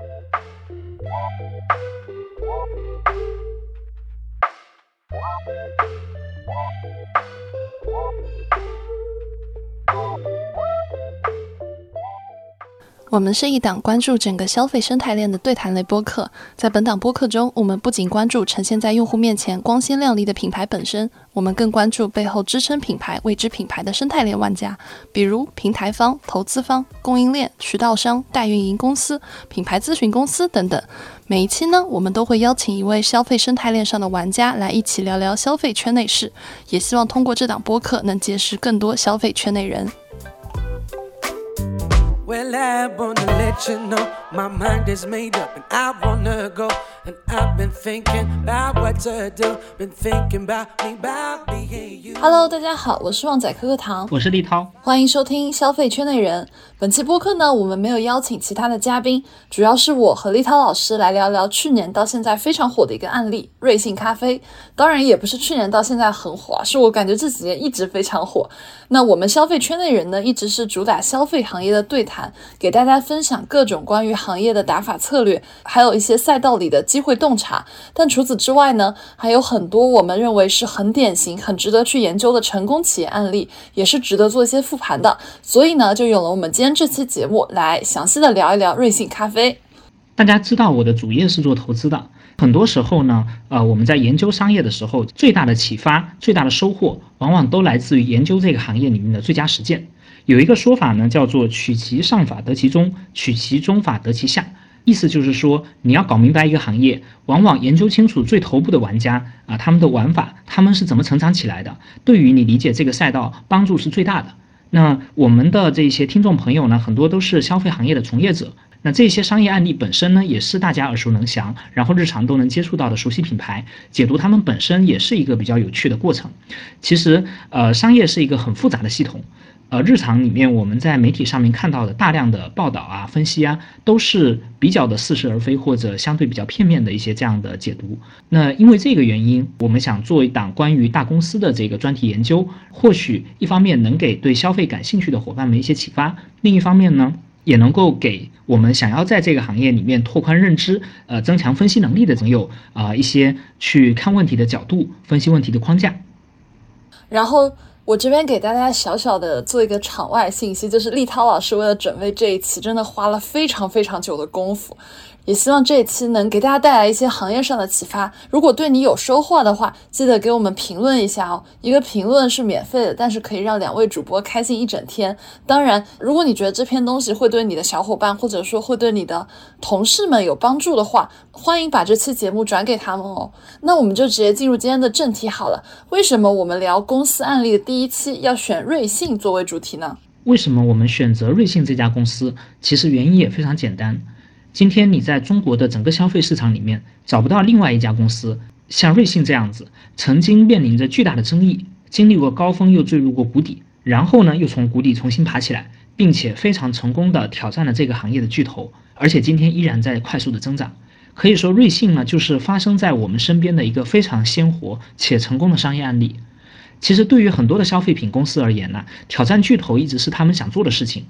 Thank 我们是一档关注整个消费生态链的对谈类播客。在本档播客中，我们不仅关注呈现在用户面前光鲜亮丽的品牌本身，我们更关注背后支撑品牌、为之品牌的生态链玩家，比如平台方、投资方、供应链、渠道商、代运营公司、品牌咨询公司等等。每一期呢，我们都会邀请一位消费生态链上的玩家来一起聊聊消费圈内事，也希望通过这档播客能结识更多消费圈内人。Well, I wanna let you know my mind is made up and I wanna go. And I've been thinking about what to do. Been thinking about me, about being you. Hello，大家好，我是旺仔可可糖，我是立涛，欢迎收听消费圈内人。本期播客呢，我们没有邀请其他的嘉宾，主要是我和立涛老师来聊聊去年到现在非常火的一个案例——瑞幸咖啡。当然，也不是去年到现在很火，是我感觉这几年一直非常火。那我们消费圈内人呢，一直是主打消费行业的对谈，给大家分享各种关于行业的打法策略，还有一些赛道里的机会洞察。但除此之外呢，还有很多我们认为是很典型、很值得去研究的成功企业案例，也是值得做一些复盘的。所以呢，就有了我们今天。这期节目来详细的聊一聊瑞幸咖啡。大家知道我的主业是做投资的，很多时候呢，呃，我们在研究商业的时候，最大的启发、最大的收获，往往都来自于研究这个行业里面的最佳实践。有一个说法呢，叫做“取其上法得其中，取其中法得其下”，意思就是说，你要搞明白一个行业，往往研究清楚最头部的玩家啊，他们的玩法，他们是怎么成长起来的，对于你理解这个赛道帮助是最大的。那我们的这些听众朋友呢，很多都是消费行业的从业者。那这些商业案例本身呢，也是大家耳熟能详，然后日常都能接触到的熟悉品牌。解读他们本身也是一个比较有趣的过程。其实，呃，商业是一个很复杂的系统。呃，日常里面我们在媒体上面看到的大量的报道啊、分析啊，都是比较的似是而非或者相对比较片面的一些这样的解读。那因为这个原因，我们想做一档关于大公司的这个专题研究，或许一方面能给对消费感兴趣的伙伴们一些启发，另一方面呢，也能够给我们想要在这个行业里面拓宽认知、呃增强分析能力的朋友啊一些去看问题的角度、分析问题的框架。然后。我这边给大家小小的做一个场外信息，就是立涛老师为了准备这一期，真的花了非常非常久的功夫。也希望这一期能给大家带来一些行业上的启发。如果对你有收获的话，记得给我们评论一下哦。一个评论是免费的，但是可以让两位主播开心一整天。当然，如果你觉得这篇东西会对你的小伙伴，或者说会对你的同事们有帮助的话，欢迎把这期节目转给他们哦。那我们就直接进入今天的正题好了。为什么我们聊公司案例的第一期要选瑞幸作为主题呢？为什么我们选择瑞幸这家公司？其实原因也非常简单。今天你在中国的整个消费市场里面找不到另外一家公司像瑞幸这样子，曾经面临着巨大的争议，经历过高峰又坠入过谷底，然后呢又从谷底重新爬起来，并且非常成功的挑战了这个行业的巨头，而且今天依然在快速的增长。可以说瑞幸呢就是发生在我们身边的一个非常鲜活且成功的商业案例。其实对于很多的消费品公司而言呢，挑战巨头一直是他们想做的事情。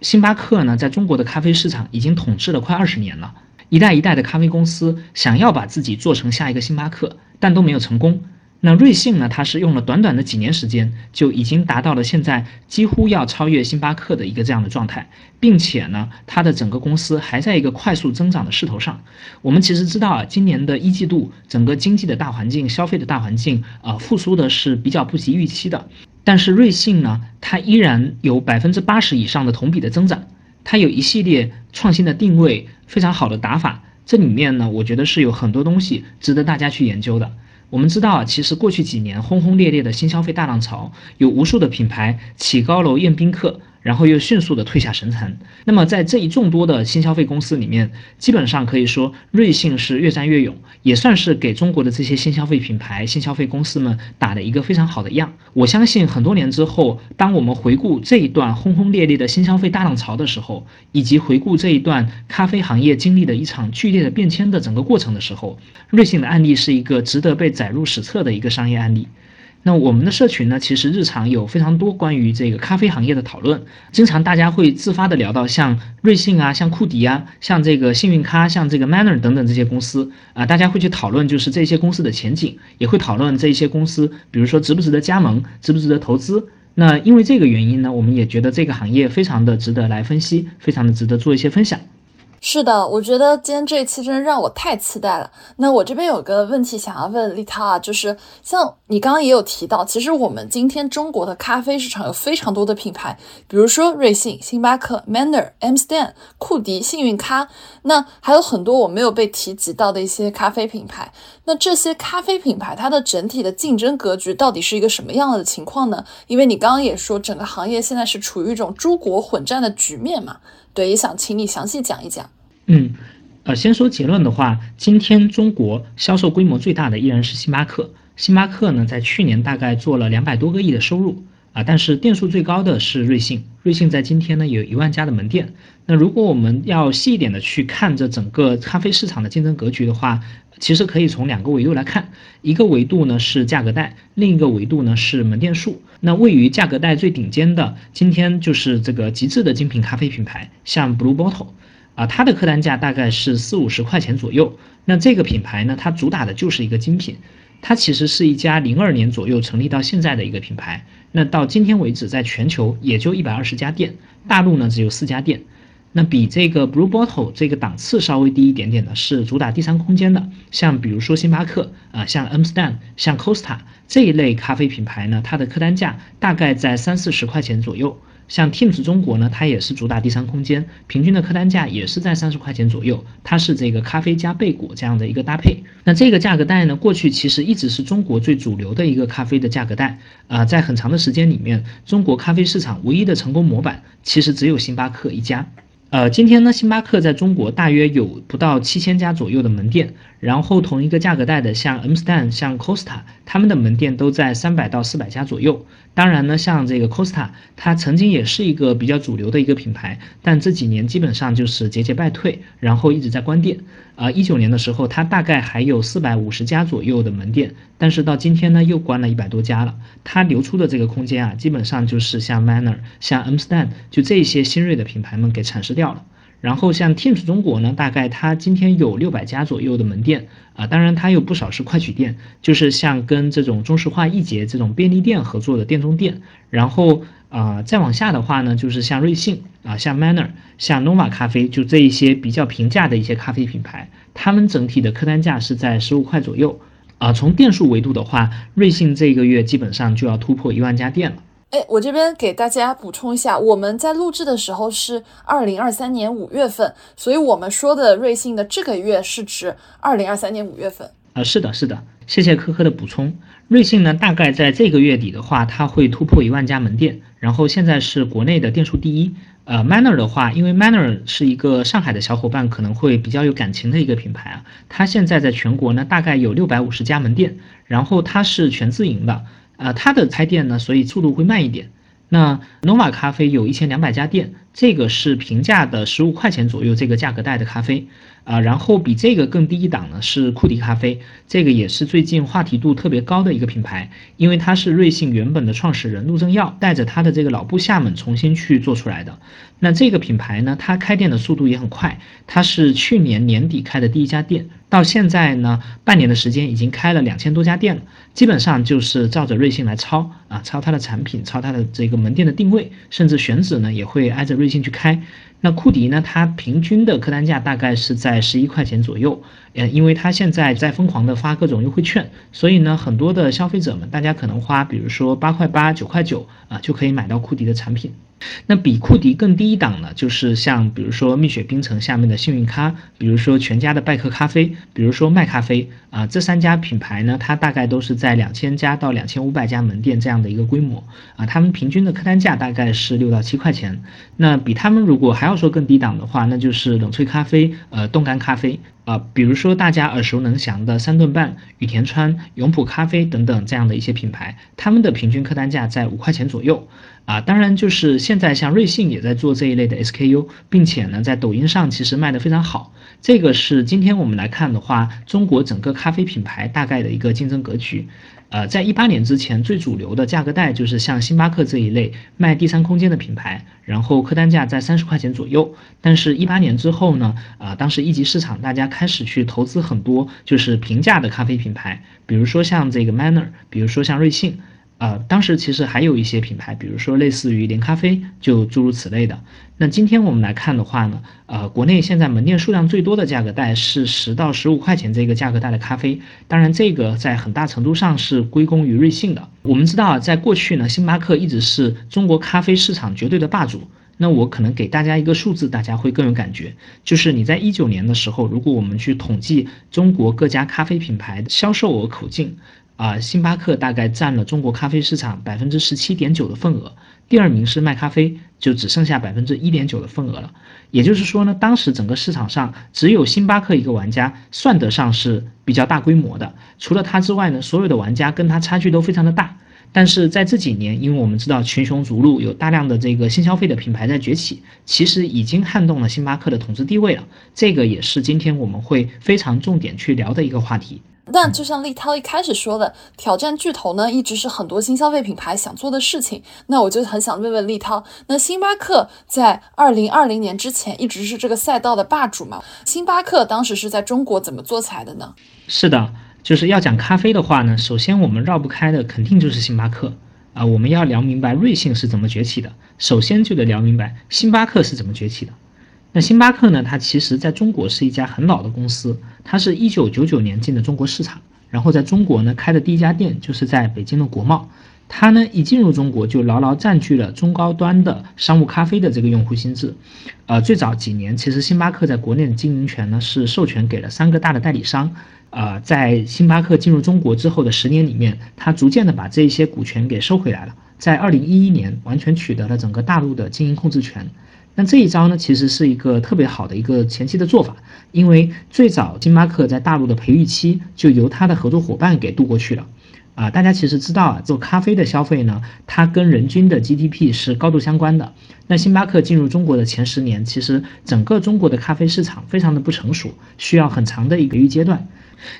星巴克呢，在中国的咖啡市场已经统治了快二十年了。一代一代的咖啡公司想要把自己做成下一个星巴克，但都没有成功。那瑞幸呢？它是用了短短的几年时间，就已经达到了现在几乎要超越星巴克的一个这样的状态，并且呢，它的整个公司还在一个快速增长的势头上。我们其实知道啊，今年的一季度整个经济的大环境、消费的大环境啊，复苏的是比较不及预期的。但是瑞幸呢，它依然有百分之八十以上的同比的增长，它有一系列创新的定位，非常好的打法。这里面呢，我觉得是有很多东西值得大家去研究的。我们知道啊，其实过去几年轰轰烈烈的新消费大浪潮，有无数的品牌起高楼宴宾客。然后又迅速的退下神坛。那么在这一众多的新消费公司里面，基本上可以说瑞幸是越战越勇，也算是给中国的这些新消费品牌、新消费公司们打了一个非常好的样。我相信很多年之后，当我们回顾这一段轰轰烈烈的新消费大浪潮的时候，以及回顾这一段咖啡行业经历的一场剧烈的变迁的整个过程的时候，瑞幸的案例是一个值得被载入史册的一个商业案例。那我们的社群呢，其实日常有非常多关于这个咖啡行业的讨论，经常大家会自发的聊到像瑞幸啊、像库迪啊、像这个幸运咖、像这个 Manner 等等这些公司啊，大家会去讨论就是这些公司的前景，也会讨论这些公司，比如说值不值得加盟，值不值得投资。那因为这个原因呢，我们也觉得这个行业非常的值得来分析，非常的值得做一些分享。是的，我觉得今天这一期真的让我太期待了。那我这边有个问题想要问丽涛啊，就是像你刚刚也有提到，其实我们今天中国的咖啡市场有非常多的品牌，比如说瑞幸、星巴克、Manner、M Stand、库迪、幸运咖，那还有很多我没有被提及到的一些咖啡品牌。那这些咖啡品牌它的整体的竞争格局到底是一个什么样的情况呢？因为你刚刚也说整个行业现在是处于一种诸国混战的局面嘛。对，也想请你详细讲一讲。嗯，呃，先说结论的话，今天中国销售规模最大的依然是星巴克。星巴克呢，在去年大概做了两百多个亿的收入啊，但是店数最高的是瑞幸。瑞幸在今天呢，有一万家的门店。那如果我们要细一点的去看这整个咖啡市场的竞争格局的话，其实可以从两个维度来看，一个维度呢是价格带，另一个维度呢是门店数。那位于价格带最顶尖的，今天就是这个极致的精品咖啡品牌，像 Blue Bottle，啊，它的客单价大概是四五十块钱左右。那这个品牌呢，它主打的就是一个精品，它其实是一家零二年左右成立到现在的一个品牌。那到今天为止，在全球也就一百二十家店，大陆呢只有四家店。那比这个 Blue Bottle 这个档次稍微低一点点的是主打第三空间的，像比如说星巴克啊，像 M Stand，像 Costa 这一类咖啡品牌呢，它的客单价大概在三四十块钱左右。像 Teams 中国呢，它也是主打第三空间，平均的客单价也是在三十块钱左右。它是这个咖啡加贝果这样的一个搭配。那这个价格带呢，过去其实一直是中国最主流的一个咖啡的价格带啊，在很长的时间里面，中国咖啡市场唯一的成功模板其实只有星巴克一家。呃，今天呢，星巴克在中国大约有不到七千家左右的门店，然后同一个价格带的，像 M Stand、像 Costa，他们的门店都在三百到四百家左右。当然呢，像这个 Costa，它曾经也是一个比较主流的一个品牌，但这几年基本上就是节节败退，然后一直在关店。啊，一九年的时候，它大概还有四百五十家左右的门店，但是到今天呢，又关了一百多家了。它流出的这个空间啊，基本上就是像 Manner、像 M Stand，就这些新锐的品牌们给蚕食掉了。然后像 Teams 中国呢，大概它今天有六百家左右的门店啊，当然它有不少是快取店，就是像跟这种中石化、易捷这种便利店合作的店中店。然后啊，再往下的话呢，就是像瑞幸啊，像 Manner、像 Nova 咖啡，就这一些比较平价的一些咖啡品牌，他们整体的客单价是在十五块左右啊。从店数维度的话，瑞幸这个月基本上就要突破一万家店了。哎，我这边给大家补充一下，我们在录制的时候是二零二三年五月份，所以我们说的瑞幸的这个月是指二零二三年五月份。啊，是的，是的，谢谢科科的补充。瑞幸呢，大概在这个月底的话，它会突破一万家门店，然后现在是国内的店数第一。呃，Manner 的话，因为 Manner 是一个上海的小伙伴可能会比较有感情的一个品牌啊，它现在在全国呢大概有六百五十家门店，然后它是全自营的。呃，它的开店呢，所以速度会慢一点。那 Nova 咖啡有一千两百家店，这个是平价的十五块钱左右这个价格带的咖啡。啊，然后比这个更低一档呢是库迪咖啡，这个也是最近话题度特别高的一个品牌，因为它是瑞幸原本的创始人陆正耀带着他的这个老部下们重新去做出来的。那这个品牌呢，它开店的速度也很快，它是去年年底开的第一家店，到现在呢半年的时间已经开了两千多家店了，基本上就是照着瑞幸来抄啊，抄它的产品，抄它的这个门店的定位，甚至选址呢也会挨着瑞幸去开。那库迪呢？它平均的客单价大概是在十一块钱左右，呃，因为它现在在疯狂的发各种优惠券，所以呢，很多的消费者们，大家可能花，比如说八块八、九块九啊，就可以买到库迪的产品。那比库迪更低档呢，就是像比如说蜜雪冰城下面的幸运咖，比如说全家的拜客咖啡，比如说麦咖啡啊，这三家品牌呢，它大概都是在两千家到两千五百家门店这样的一个规模啊，他们平均的客单价大概是六到七块钱。那比他们如果还要说更低档的话，那就是冷萃咖啡，呃，冻干咖啡。啊，比如说大家耳熟能详的三顿半、雨田川、永璞咖啡等等这样的一些品牌，他们的平均客单价在五块钱左右。啊，当然就是现在像瑞幸也在做这一类的 SKU，并且呢在抖音上其实卖的非常好。这个是今天我们来看的话，中国整个咖啡品牌大概的一个竞争格局。呃，在一八年之前，最主流的价格带就是像星巴克这一类卖第三空间的品牌，然后客单价在三十块钱左右。但是，一八年之后呢，啊，当时一级市场大家开始去投资很多就是平价的咖啡品牌，比如说像这个 Manner，比如说像瑞幸。呃，当时其实还有一些品牌，比如说类似于连咖啡，就诸如此类的。那今天我们来看的话呢，呃，国内现在门店数量最多的价格带是十到十五块钱这个价格带的咖啡。当然，这个在很大程度上是归功于瑞幸的。我们知道啊，在过去呢，星巴克一直是中国咖啡市场绝对的霸主。那我可能给大家一个数字，大家会更有感觉，就是你在一九年的时候，如果我们去统计中国各家咖啡品牌的销售额口径。啊，星巴克大概占了中国咖啡市场百分之十七点九的份额，第二名是麦咖啡，就只剩下百分之一点九的份额了。也就是说呢，当时整个市场上只有星巴克一个玩家算得上是比较大规模的，除了它之外呢，所有的玩家跟它差距都非常的大。但是在这几年，因为我们知道群雄逐鹿，有大量的这个新消费的品牌在崛起，其实已经撼动了星巴克的统治地位了。这个也是今天我们会非常重点去聊的一个话题。但就像立涛一开始说的，挑战巨头呢，一直是很多新消费品牌想做的事情。那我就很想问问立涛，那星巴克在二零二零年之前一直是这个赛道的霸主吗？星巴克当时是在中国怎么做起来的呢？是的，就是要讲咖啡的话呢，首先我们绕不开的肯定就是星巴克啊。我们要聊明白瑞幸是怎么崛起的，首先就得聊明白星巴克是怎么崛起的。那星巴克呢？它其实在中国是一家很老的公司，它是一九九九年进的中国市场，然后在中国呢开的第一家店就是在北京的国贸。它呢一进入中国就牢牢占据了中高端的商务咖啡的这个用户心智。呃，最早几年其实星巴克在国内的经营权呢是授权给了三个大的代理商。呃，在星巴克进入中国之后的十年里面，它逐渐的把这些股权给收回来了，在二零一一年完全取得了整个大陆的经营控制权。那这一招呢，其实是一个特别好的一个前期的做法，因为最早星巴克在大陆的培育期就由他的合作伙伴给度过去了，啊，大家其实知道啊，做咖啡的消费呢，它跟人均的 GDP 是高度相关的。那星巴克进入中国的前十年，其实整个中国的咖啡市场非常的不成熟，需要很长的一个培育阶段。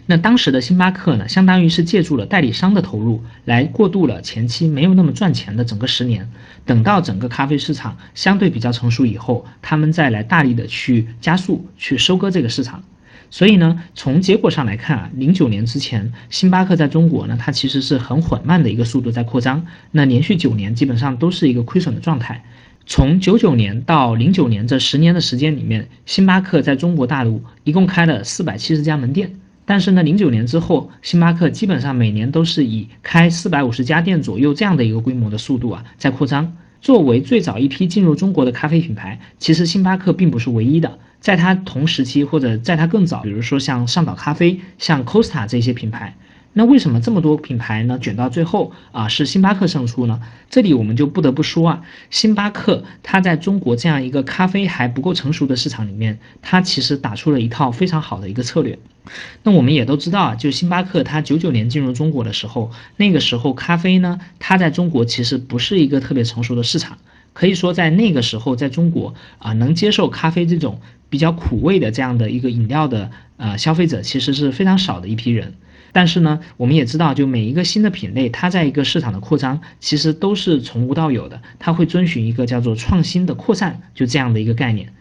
那当时的星巴克呢，相当于是借助了代理商的投入，来过渡了前期没有那么赚钱的整个十年。等到整个咖啡市场相对比较成熟以后，他们再来大力的去加速去收割这个市场。所以呢，从结果上来看啊，零九年之前，星巴克在中国呢，它其实是很缓慢的一个速度在扩张。那连续九年基本上都是一个亏损的状态。从九九年到零九年这十年的时间里面，星巴克在中国大陆一共开了四百七十家门店。但是呢，零九年之后，星巴克基本上每年都是以开四百五十家店左右这样的一个规模的速度啊在扩张。作为最早一批进入中国的咖啡品牌，其实星巴克并不是唯一的，在它同时期或者在它更早，比如说像上岛咖啡、像 Costa 这些品牌。那为什么这么多品牌呢？卷到最后啊，是星巴克胜出呢？这里我们就不得不说啊，星巴克它在中国这样一个咖啡还不够成熟的市场里面，它其实打出了一套非常好的一个策略。那我们也都知道啊，就星巴克它九九年进入中国的时候，那个时候咖啡呢，它在中国其实不是一个特别成熟的市场，可以说在那个时候，在中国啊，能接受咖啡这种比较苦味的这样的一个饮料的呃消费者，其实是非常少的一批人。但是呢，我们也知道，就每一个新的品类，它在一个市场的扩张，其实都是从无到有的，它会遵循一个叫做创新的扩散，就这样的一个概念。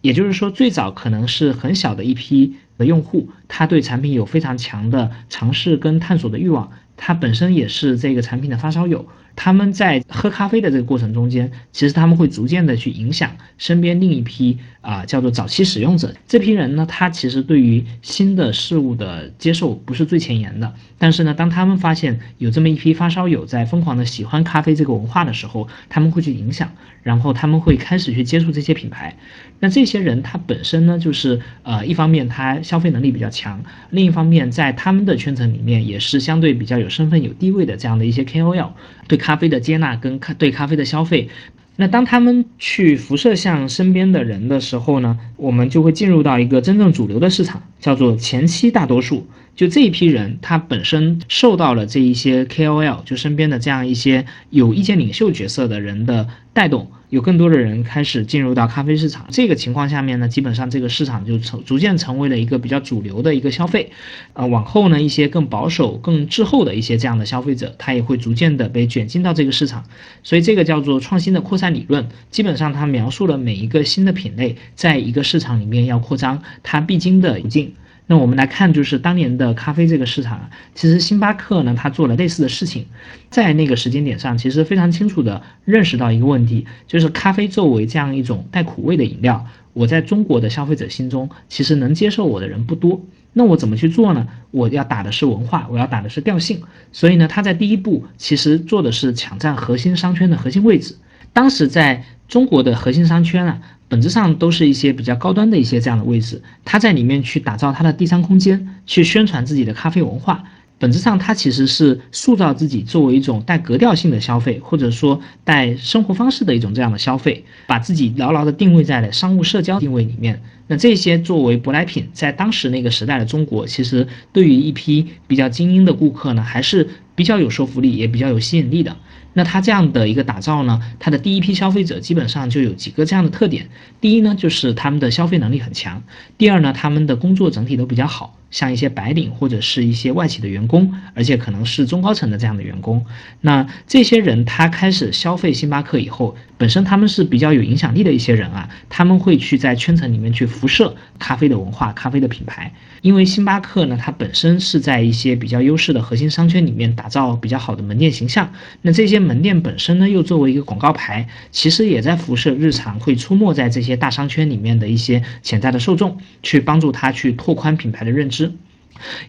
也就是说，最早可能是很小的一批的用户，他对产品有非常强的尝试跟探索的欲望，他本身也是这个产品的发烧友。他们在喝咖啡的这个过程中间，其实他们会逐渐的去影响身边另一批啊叫做早期使用者。这批人呢，他其实对于新的事物的接受不是最前沿的。但是呢，当他们发现有这么一批发烧友在疯狂的喜欢咖啡这个文化的时候，他们会去影响，然后他们会开始去接触这些品牌。那这些人他本身呢，就是呃一方面他消费能力比较强，另一方面在他们的圈层里面也是相对比较有身份有地位的这样的一些 KOL，对咖。啡的接纳跟咖对咖啡的消费，那当他们去辐射向身边的人的时候呢，我们就会进入到一个真正主流的市场，叫做前期大多数。就这一批人，他本身受到了这一些 KOL，就身边的这样一些有意见领袖角色的人的带动，有更多的人开始进入到咖啡市场。这个情况下面呢，基本上这个市场就成逐渐成为了一个比较主流的一个消费。呃，往后呢，一些更保守、更滞后的一些这样的消费者，他也会逐渐的被卷进到这个市场。所以这个叫做创新的扩散理论，基本上它描述了每一个新的品类在一个市场里面要扩张，它必经的途径。那我们来看，就是当年的咖啡这个市场，其实星巴克呢，它做了类似的事情，在那个时间点上，其实非常清楚的认识到一个问题，就是咖啡作为这样一种带苦味的饮料，我在中国的消费者心中，其实能接受我的人不多。那我怎么去做呢？我要打的是文化，我要打的是调性。所以呢，它在第一步其实做的是抢占核心商圈的核心位置。当时在中国的核心商圈啊。本质上都是一些比较高端的一些这样的位置，他在里面去打造他的第三空间，去宣传自己的咖啡文化。本质上，它其实是塑造自己作为一种带格调性的消费，或者说带生活方式的一种这样的消费，把自己牢牢的定位在了商务社交定位里面。那这些作为舶来品，在当时那个时代的中国，其实对于一批比较精英的顾客呢，还是比较有说服力，也比较有吸引力的。那它这样的一个打造呢，它的第一批消费者基本上就有几个这样的特点。第一呢，就是他们的消费能力很强；第二呢，他们的工作整体都比较好，像一些白领或者是一些外企的员工，而且可能是中高层的这样的员工。那这些人他开始消费星巴克以后，本身他们是比较有影响力的一些人啊，他们会去在圈层里面去辐射咖啡的文化、咖啡的品牌。因为星巴克呢，它本身是在一些比较优势的核心商圈里面打造比较好的门店形象。那这些门店本身呢，又作为一个广告牌，其实也在辐射日常会出没在这些大商圈里面的一些潜在的受众，去帮助他去拓宽品牌的认知。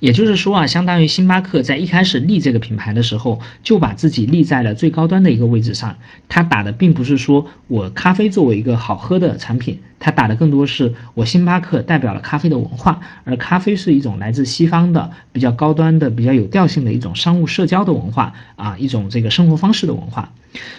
也就是说啊，相当于星巴克在一开始立这个品牌的时候，就把自己立在了最高端的一个位置上。它打的并不是说我咖啡作为一个好喝的产品，它打的更多是我星巴克代表了咖啡的文化，而咖啡是一种来自西方的比较高端的、比较有调性的一种商务社交的文化啊，一种这个生活方式的文化。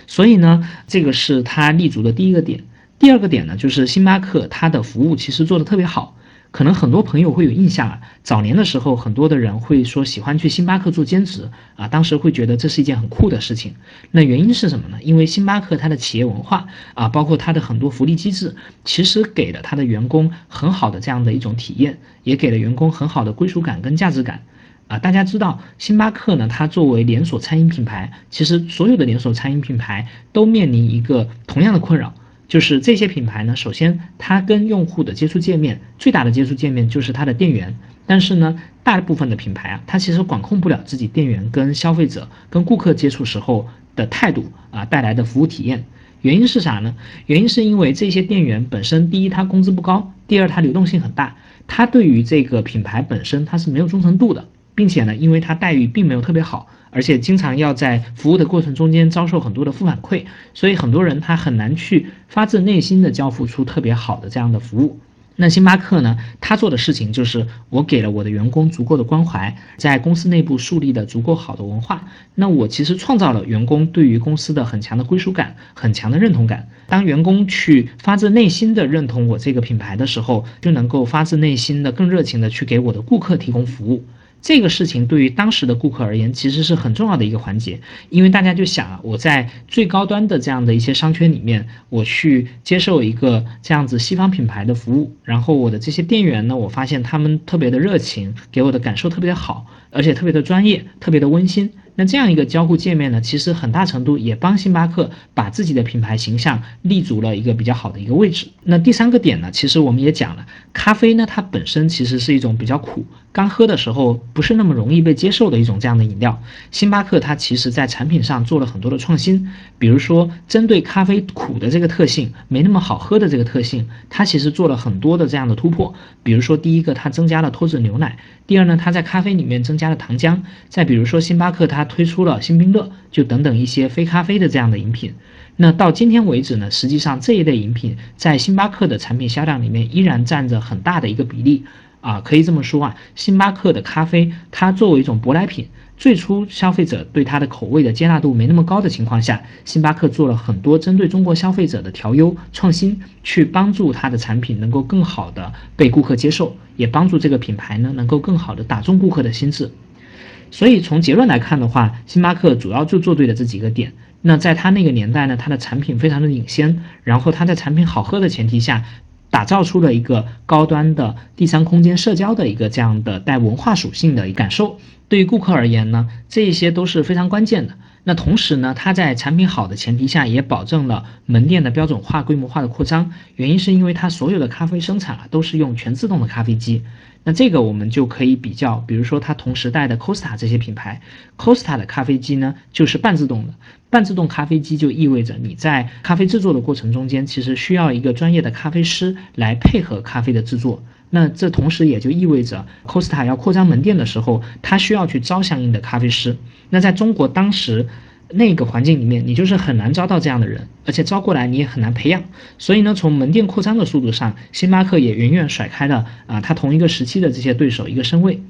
所以呢，这个是它立足的第一个点。第二个点呢，就是星巴克它的服务其实做的特别好。可能很多朋友会有印象啊，早年的时候，很多的人会说喜欢去星巴克做兼职啊，当时会觉得这是一件很酷的事情。那原因是什么呢？因为星巴克它的企业文化啊，包括它的很多福利机制，其实给了它的员工很好的这样的一种体验，也给了员工很好的归属感跟价值感啊。大家知道，星巴克呢，它作为连锁餐饮品牌，其实所有的连锁餐饮品牌都面临一个同样的困扰。就是这些品牌呢，首先它跟用户的接触界面最大的接触界面就是它的店员，但是呢，大部分的品牌啊，它其实管控不了自己店员跟消费者、跟顾客接触时候的态度啊带来的服务体验。原因是啥呢？原因是因为这些店员本身，第一他工资不高，第二他流动性很大，他对于这个品牌本身他是没有忠诚度的，并且呢，因为他待遇并没有特别好。而且经常要在服务的过程中间遭受很多的负反馈，所以很多人他很难去发自内心的交付出特别好的这样的服务。那星巴克呢，他做的事情就是我给了我的员工足够的关怀，在公司内部树立的足够好的文化。那我其实创造了员工对于公司的很强的归属感、很强的认同感。当员工去发自内心的认同我这个品牌的时候，就能够发自内心的更热情的去给我的顾客提供服务。这个事情对于当时的顾客而言，其实是很重要的一个环节，因为大家就想啊，我在最高端的这样的一些商圈里面，我去接受一个这样子西方品牌的服务，然后我的这些店员呢，我发现他们特别的热情，给我的感受特别的好，而且特别的专业，特别的温馨。那这样一个交互界面呢，其实很大程度也帮星巴克把自己的品牌形象立足了一个比较好的一个位置。那第三个点呢，其实我们也讲了，咖啡呢，它本身其实是一种比较苦。刚喝的时候不是那么容易被接受的一种这样的饮料，星巴克它其实在产品上做了很多的创新，比如说针对咖啡苦的这个特性，没那么好喝的这个特性，它其实做了很多的这样的突破。比如说第一个，它增加了脱脂牛奶；第二呢，它在咖啡里面增加了糖浆；再比如说星巴克它推出了星冰乐，就等等一些非咖啡的这样的饮品。那到今天为止呢，实际上这一类饮品在星巴克的产品销量里面依然占着很大的一个比例。啊，可以这么说啊，星巴克的咖啡，它作为一种舶来品，最初消费者对它的口味的接纳度没那么高的情况下，星巴克做了很多针对中国消费者的调优创新，去帮助它的产品能够更好的被顾客接受，也帮助这个品牌呢能够更好的打中顾客的心智。所以从结论来看的话，星巴克主要就做对了这几个点。那在他那个年代呢，他的产品非常的领先，然后他在产品好喝的前提下，打造出了一个高端的第三空间社交的一个这样的带文化属性的一感受。对于顾客而言呢，这一些都是非常关键的。那同时呢，它在产品好的前提下，也保证了门店的标准化、规模化的扩张。原因是因为它所有的咖啡生产啊，都是用全自动的咖啡机。那这个我们就可以比较，比如说它同时代的 Costa 这些品牌，Costa 的咖啡机呢就是半自动的。半自动咖啡机就意味着你在咖啡制作的过程中间，其实需要一个专业的咖啡师来配合咖啡的制作。那这同时也就意味着，Costa 要扩张门店的时候，它需要去招相应的咖啡师。那在中国当时那个环境里面，你就是很难招到这样的人，而且招过来你也很难培养。所以呢，从门店扩张的速度上，星巴克也远远甩开了啊，它同一个时期的这些对手一个身位。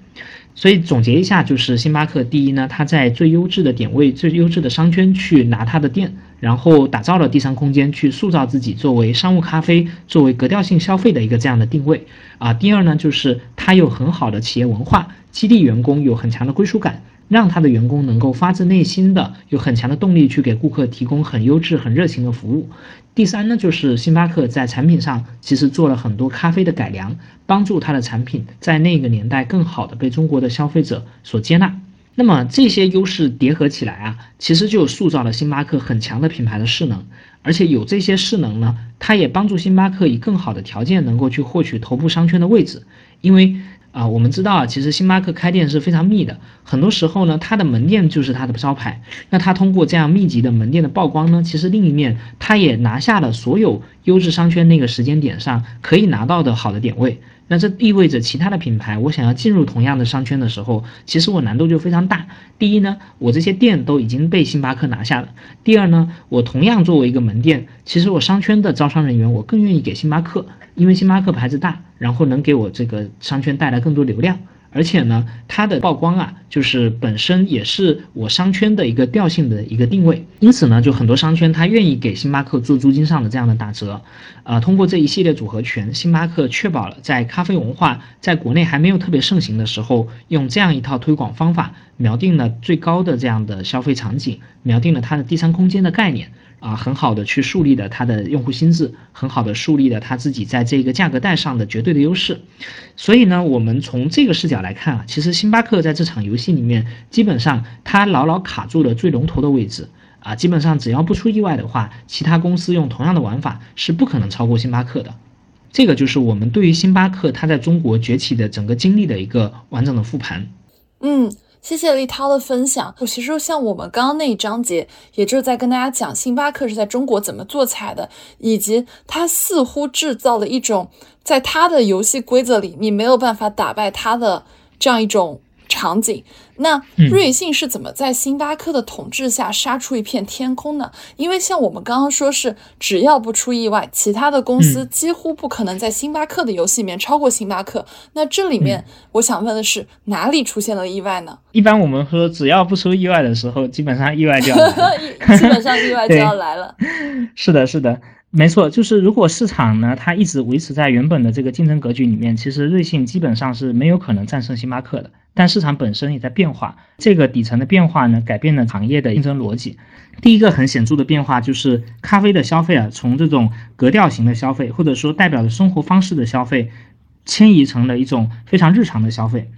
所以总结一下，就是星巴克第一呢，它在最优质的点位、最优质的商圈去拿它的店，然后打造了第三空间，去塑造自己作为商务咖啡、作为格调性消费的一个这样的定位啊。第二呢，就是它有很好的企业文化，激励员工有很强的归属感。让他的员工能够发自内心的有很强的动力去给顾客提供很优质、很热情的服务。第三呢，就是星巴克在产品上其实做了很多咖啡的改良，帮助它的产品在那个年代更好的被中国的消费者所接纳。那么这些优势叠合起来啊，其实就塑造了星巴克很强的品牌的势能。而且有这些势能呢，它也帮助星巴克以更好的条件能够去获取头部商圈的位置，因为。啊，我们知道啊，其实星巴克开店是非常密的，很多时候呢，它的门店就是它的招牌。那它通过这样密集的门店的曝光呢，其实另一面，它也拿下了所有优质商圈那个时间点上可以拿到的好的点位。那这意味着其他的品牌，我想要进入同样的商圈的时候，其实我难度就非常大。第一呢，我这些店都已经被星巴克拿下了；第二呢，我同样作为一个门店，其实我商圈的招商人员，我更愿意给星巴克，因为星巴克牌子大，然后能给我这个商圈带来更多流量。而且呢，它的曝光啊，就是本身也是我商圈的一个调性的一个定位，因此呢，就很多商圈它愿意给星巴克做租金上的这样的打折，呃，通过这一系列组合拳，星巴克确保了在咖啡文化在国内还没有特别盛行的时候，用这样一套推广方法，瞄定了最高的这样的消费场景，瞄定了它的第三空间的概念。啊，很好的去树立了它的用户心智，很好的树立了他自己在这个价格带上的绝对的优势。所以呢，我们从这个视角来看啊，其实星巴克在这场游戏里面，基本上它牢牢卡住了最龙头的位置啊。基本上只要不出意外的话，其他公司用同样的玩法是不可能超过星巴克的。这个就是我们对于星巴克它在中国崛起的整个经历的一个完整的复盘。嗯。谢谢立涛的分享。我其实像我们刚刚那一章节，也就是在跟大家讲星巴克是在中国怎么做起来的，以及它似乎制造了一种在它的游戏规则里你没有办法打败它的这样一种。场景，那瑞幸是怎么在星巴克的统治下杀出一片天空呢？因为像我们刚刚说是，只要不出意外，其他的公司几乎不可能在星巴克的游戏里面超过星巴克。那这里面，我想问的是，哪里出现了意外呢？一般我们说，只要不出意外的时候，基本上意外就要来，基本上意外就要 来了。是的，是的。没错，就是如果市场呢，它一直维持在原本的这个竞争格局里面，其实瑞幸基本上是没有可能战胜星巴克的。但市场本身也在变化，这个底层的变化呢，改变了行业的竞争逻辑。第一个很显著的变化就是咖啡的消费啊，从这种格调型的消费，或者说代表着生活方式的消费，迁移成了一种非常日常的消费。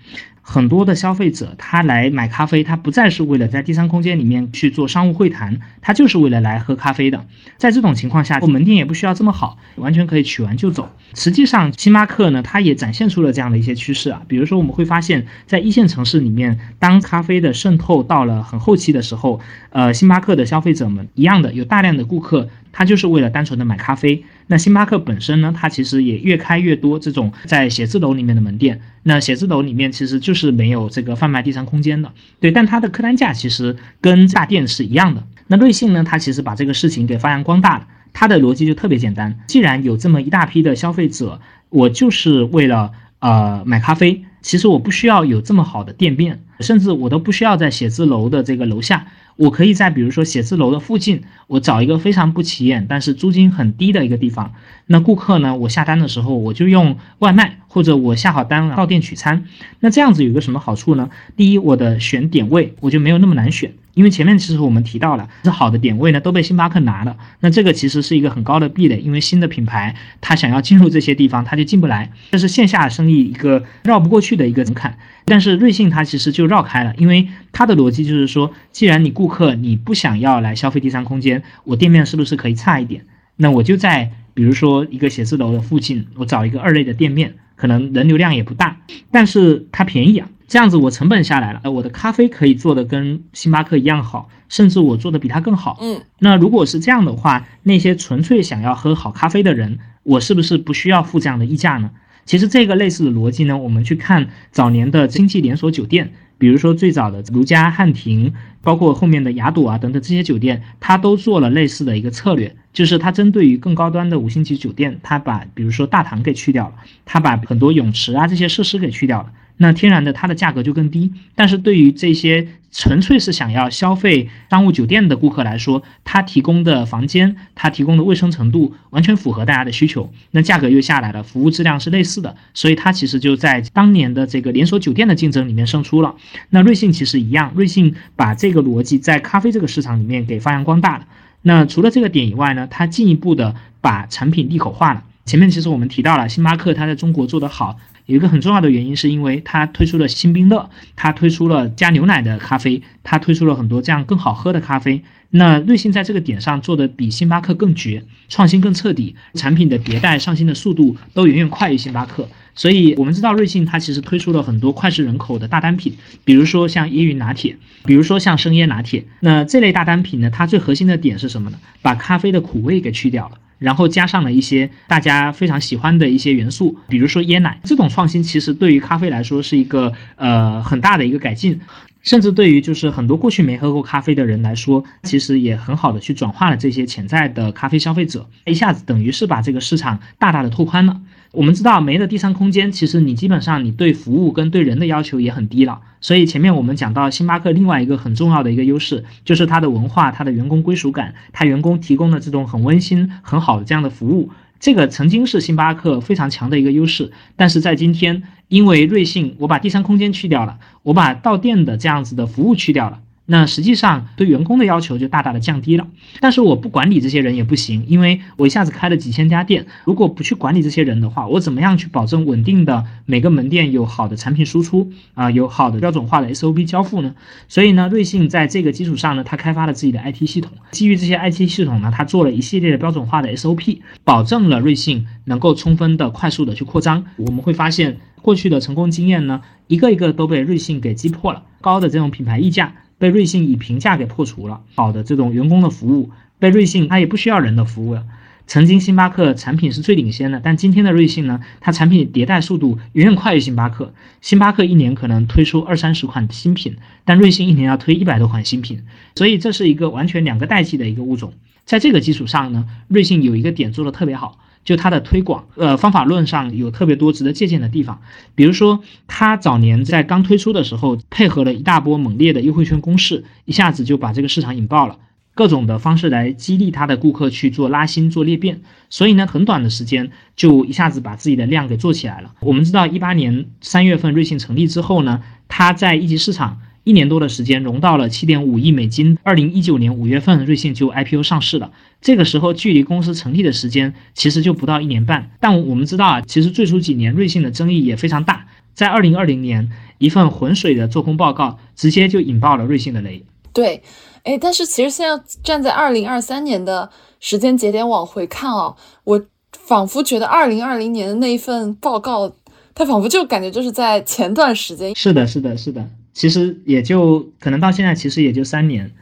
很多的消费者，他来买咖啡，他不再是为了在第三空间里面去做商务会谈，他就是为了来喝咖啡的。在这种情况下，我门店也不需要这么好，完全可以取完就走。实际上，星巴克呢，它也展现出了这样的一些趋势啊。比如说，我们会发现，在一线城市里面，当咖啡的渗透到了很后期的时候，呃，星巴克的消费者们一样的有大量的顾客。他就是为了单纯的买咖啡。那星巴克本身呢，它其实也越开越多这种在写字楼里面的门店。那写字楼里面其实就是没有这个贩卖第三空间的，对。但它的客单价其实跟大店是一样的。那瑞幸呢，它其实把这个事情给发扬光大了。它的逻辑就特别简单，既然有这么一大批的消费者，我就是为了呃买咖啡，其实我不需要有这么好的店面，甚至我都不需要在写字楼的这个楼下。我可以在比如说写字楼的附近，我找一个非常不起眼，但是租金很低的一个地方。那顾客呢，我下单的时候我就用外卖，或者我下好单了到店取餐。那这样子有个什么好处呢？第一，我的选点位我就没有那么难选，因为前面其实我们提到了，这好的点位呢都被星巴克拿了，那这个其实是一个很高的壁垒，因为新的品牌它想要进入这些地方，它就进不来，这是线下生意一个绕不过去的一个门槛。但是瑞幸它其实就绕开了，因为它的逻辑就是说，既然你顾客你不想要来消费第三空间，我店面是不是可以差一点？那我就在比如说一个写字楼的附近，我找一个二类的店面，可能人流量也不大，但是它便宜啊。这样子我成本下来了，呃，我的咖啡可以做的跟星巴克一样好，甚至我做的比它更好。嗯，那如果是这样的话，那些纯粹想要喝好咖啡的人，我是不是不需要付这样的溢价呢？其实这个类似的逻辑呢，我们去看早年的经济连锁酒店，比如说最早的如家、汉庭，包括后面的雅朵啊等等这些酒店，它都做了类似的一个策略，就是它针对于更高端的五星级酒店，它把比如说大堂给去掉了，它把很多泳池啊这些设施给去掉了。那天然的它的价格就更低，但是对于这些纯粹是想要消费商务酒店的顾客来说，它提供的房间，它提供的卫生程度完全符合大家的需求，那价格又下来了，服务质量是类似的，所以它其实就在当年的这个连锁酒店的竞争里面胜出了。那瑞幸其实一样，瑞幸把这个逻辑在咖啡这个市场里面给发扬光大了。那除了这个点以外呢，它进一步的把产品利口化了。前面其实我们提到了星巴克，它在中国做得好。有一个很重要的原因，是因为它推出了新冰乐，它推出了加牛奶的咖啡，它推出了很多这样更好喝的咖啡。那瑞幸在这个点上做的比星巴克更绝，创新更彻底，产品的迭代上新的速度都远远快于星巴克。所以我们知道瑞幸它其实推出了很多脍炙人口的大单品，比如说像椰云拿铁，比如说像生椰拿铁。那这类大单品呢，它最核心的点是什么呢？把咖啡的苦味给去掉了。然后加上了一些大家非常喜欢的一些元素，比如说椰奶，这种创新其实对于咖啡来说是一个呃很大的一个改进，甚至对于就是很多过去没喝过咖啡的人来说，其实也很好的去转化了这些潜在的咖啡消费者，一下子等于是把这个市场大大的拓宽了。我们知道没了第三空间，其实你基本上你对服务跟对人的要求也很低了。所以前面我们讲到星巴克另外一个很重要的一个优势，就是它的文化、它的员工归属感，它员工提供的这种很温馨、很好的这样的服务，这个曾经是星巴克非常强的一个优势。但是在今天，因为瑞幸我把第三空间去掉了，我把到店的这样子的服务去掉了。那实际上对员工的要求就大大的降低了，但是我不管理这些人也不行，因为我一下子开了几千家店，如果不去管理这些人的话，我怎么样去保证稳定的每个门店有好的产品输出啊，有好的标准化的 SOP 交付呢？所以呢，瑞幸在这个基础上呢，它开发了自己的 IT 系统，基于这些 IT 系统呢，它做了一系列的标准化的 SOP，保证了瑞幸能够充分的、快速的去扩张。我们会发现过去的成功经验呢，一个一个都被瑞幸给击破了，高的这种品牌溢价。被瑞幸以平价给破除了，好的这种员工的服务被瑞幸它也不需要人的服务了。曾经星巴克产品是最领先的，但今天的瑞幸呢，它产品迭代速度远远快于星巴克。星巴克一年可能推出二三十款新品，但瑞幸一年要推一百多款新品，所以这是一个完全两个代际的一个物种。在这个基础上呢，瑞幸有一个点做的特别好。就它的推广，呃，方法论上有特别多值得借鉴的地方。比如说，它早年在刚推出的时候，配合了一大波猛烈的优惠券攻势，一下子就把这个市场引爆了。各种的方式来激励它的顾客去做拉新、做裂变，所以呢，很短的时间就一下子把自己的量给做起来了。我们知道，一八年三月份瑞幸成立之后呢，它在一级市场。一年多的时间融到了七点五亿美金。二零一九年五月份，瑞幸就 IPO 上市了。这个时候，距离公司成立的时间其实就不到一年半。但我们知道啊，其实最初几年瑞幸的争议也非常大。在二零二零年，一份浑水的做空报告直接就引爆了瑞幸的雷。对，哎，但是其实现在站在二零二三年的时间节点往回看啊，我仿佛觉得二零二零年的那一份报告，它仿佛就感觉就是在前段时间。是的，是的，是的。其实也就可能到现在，其实也就三年。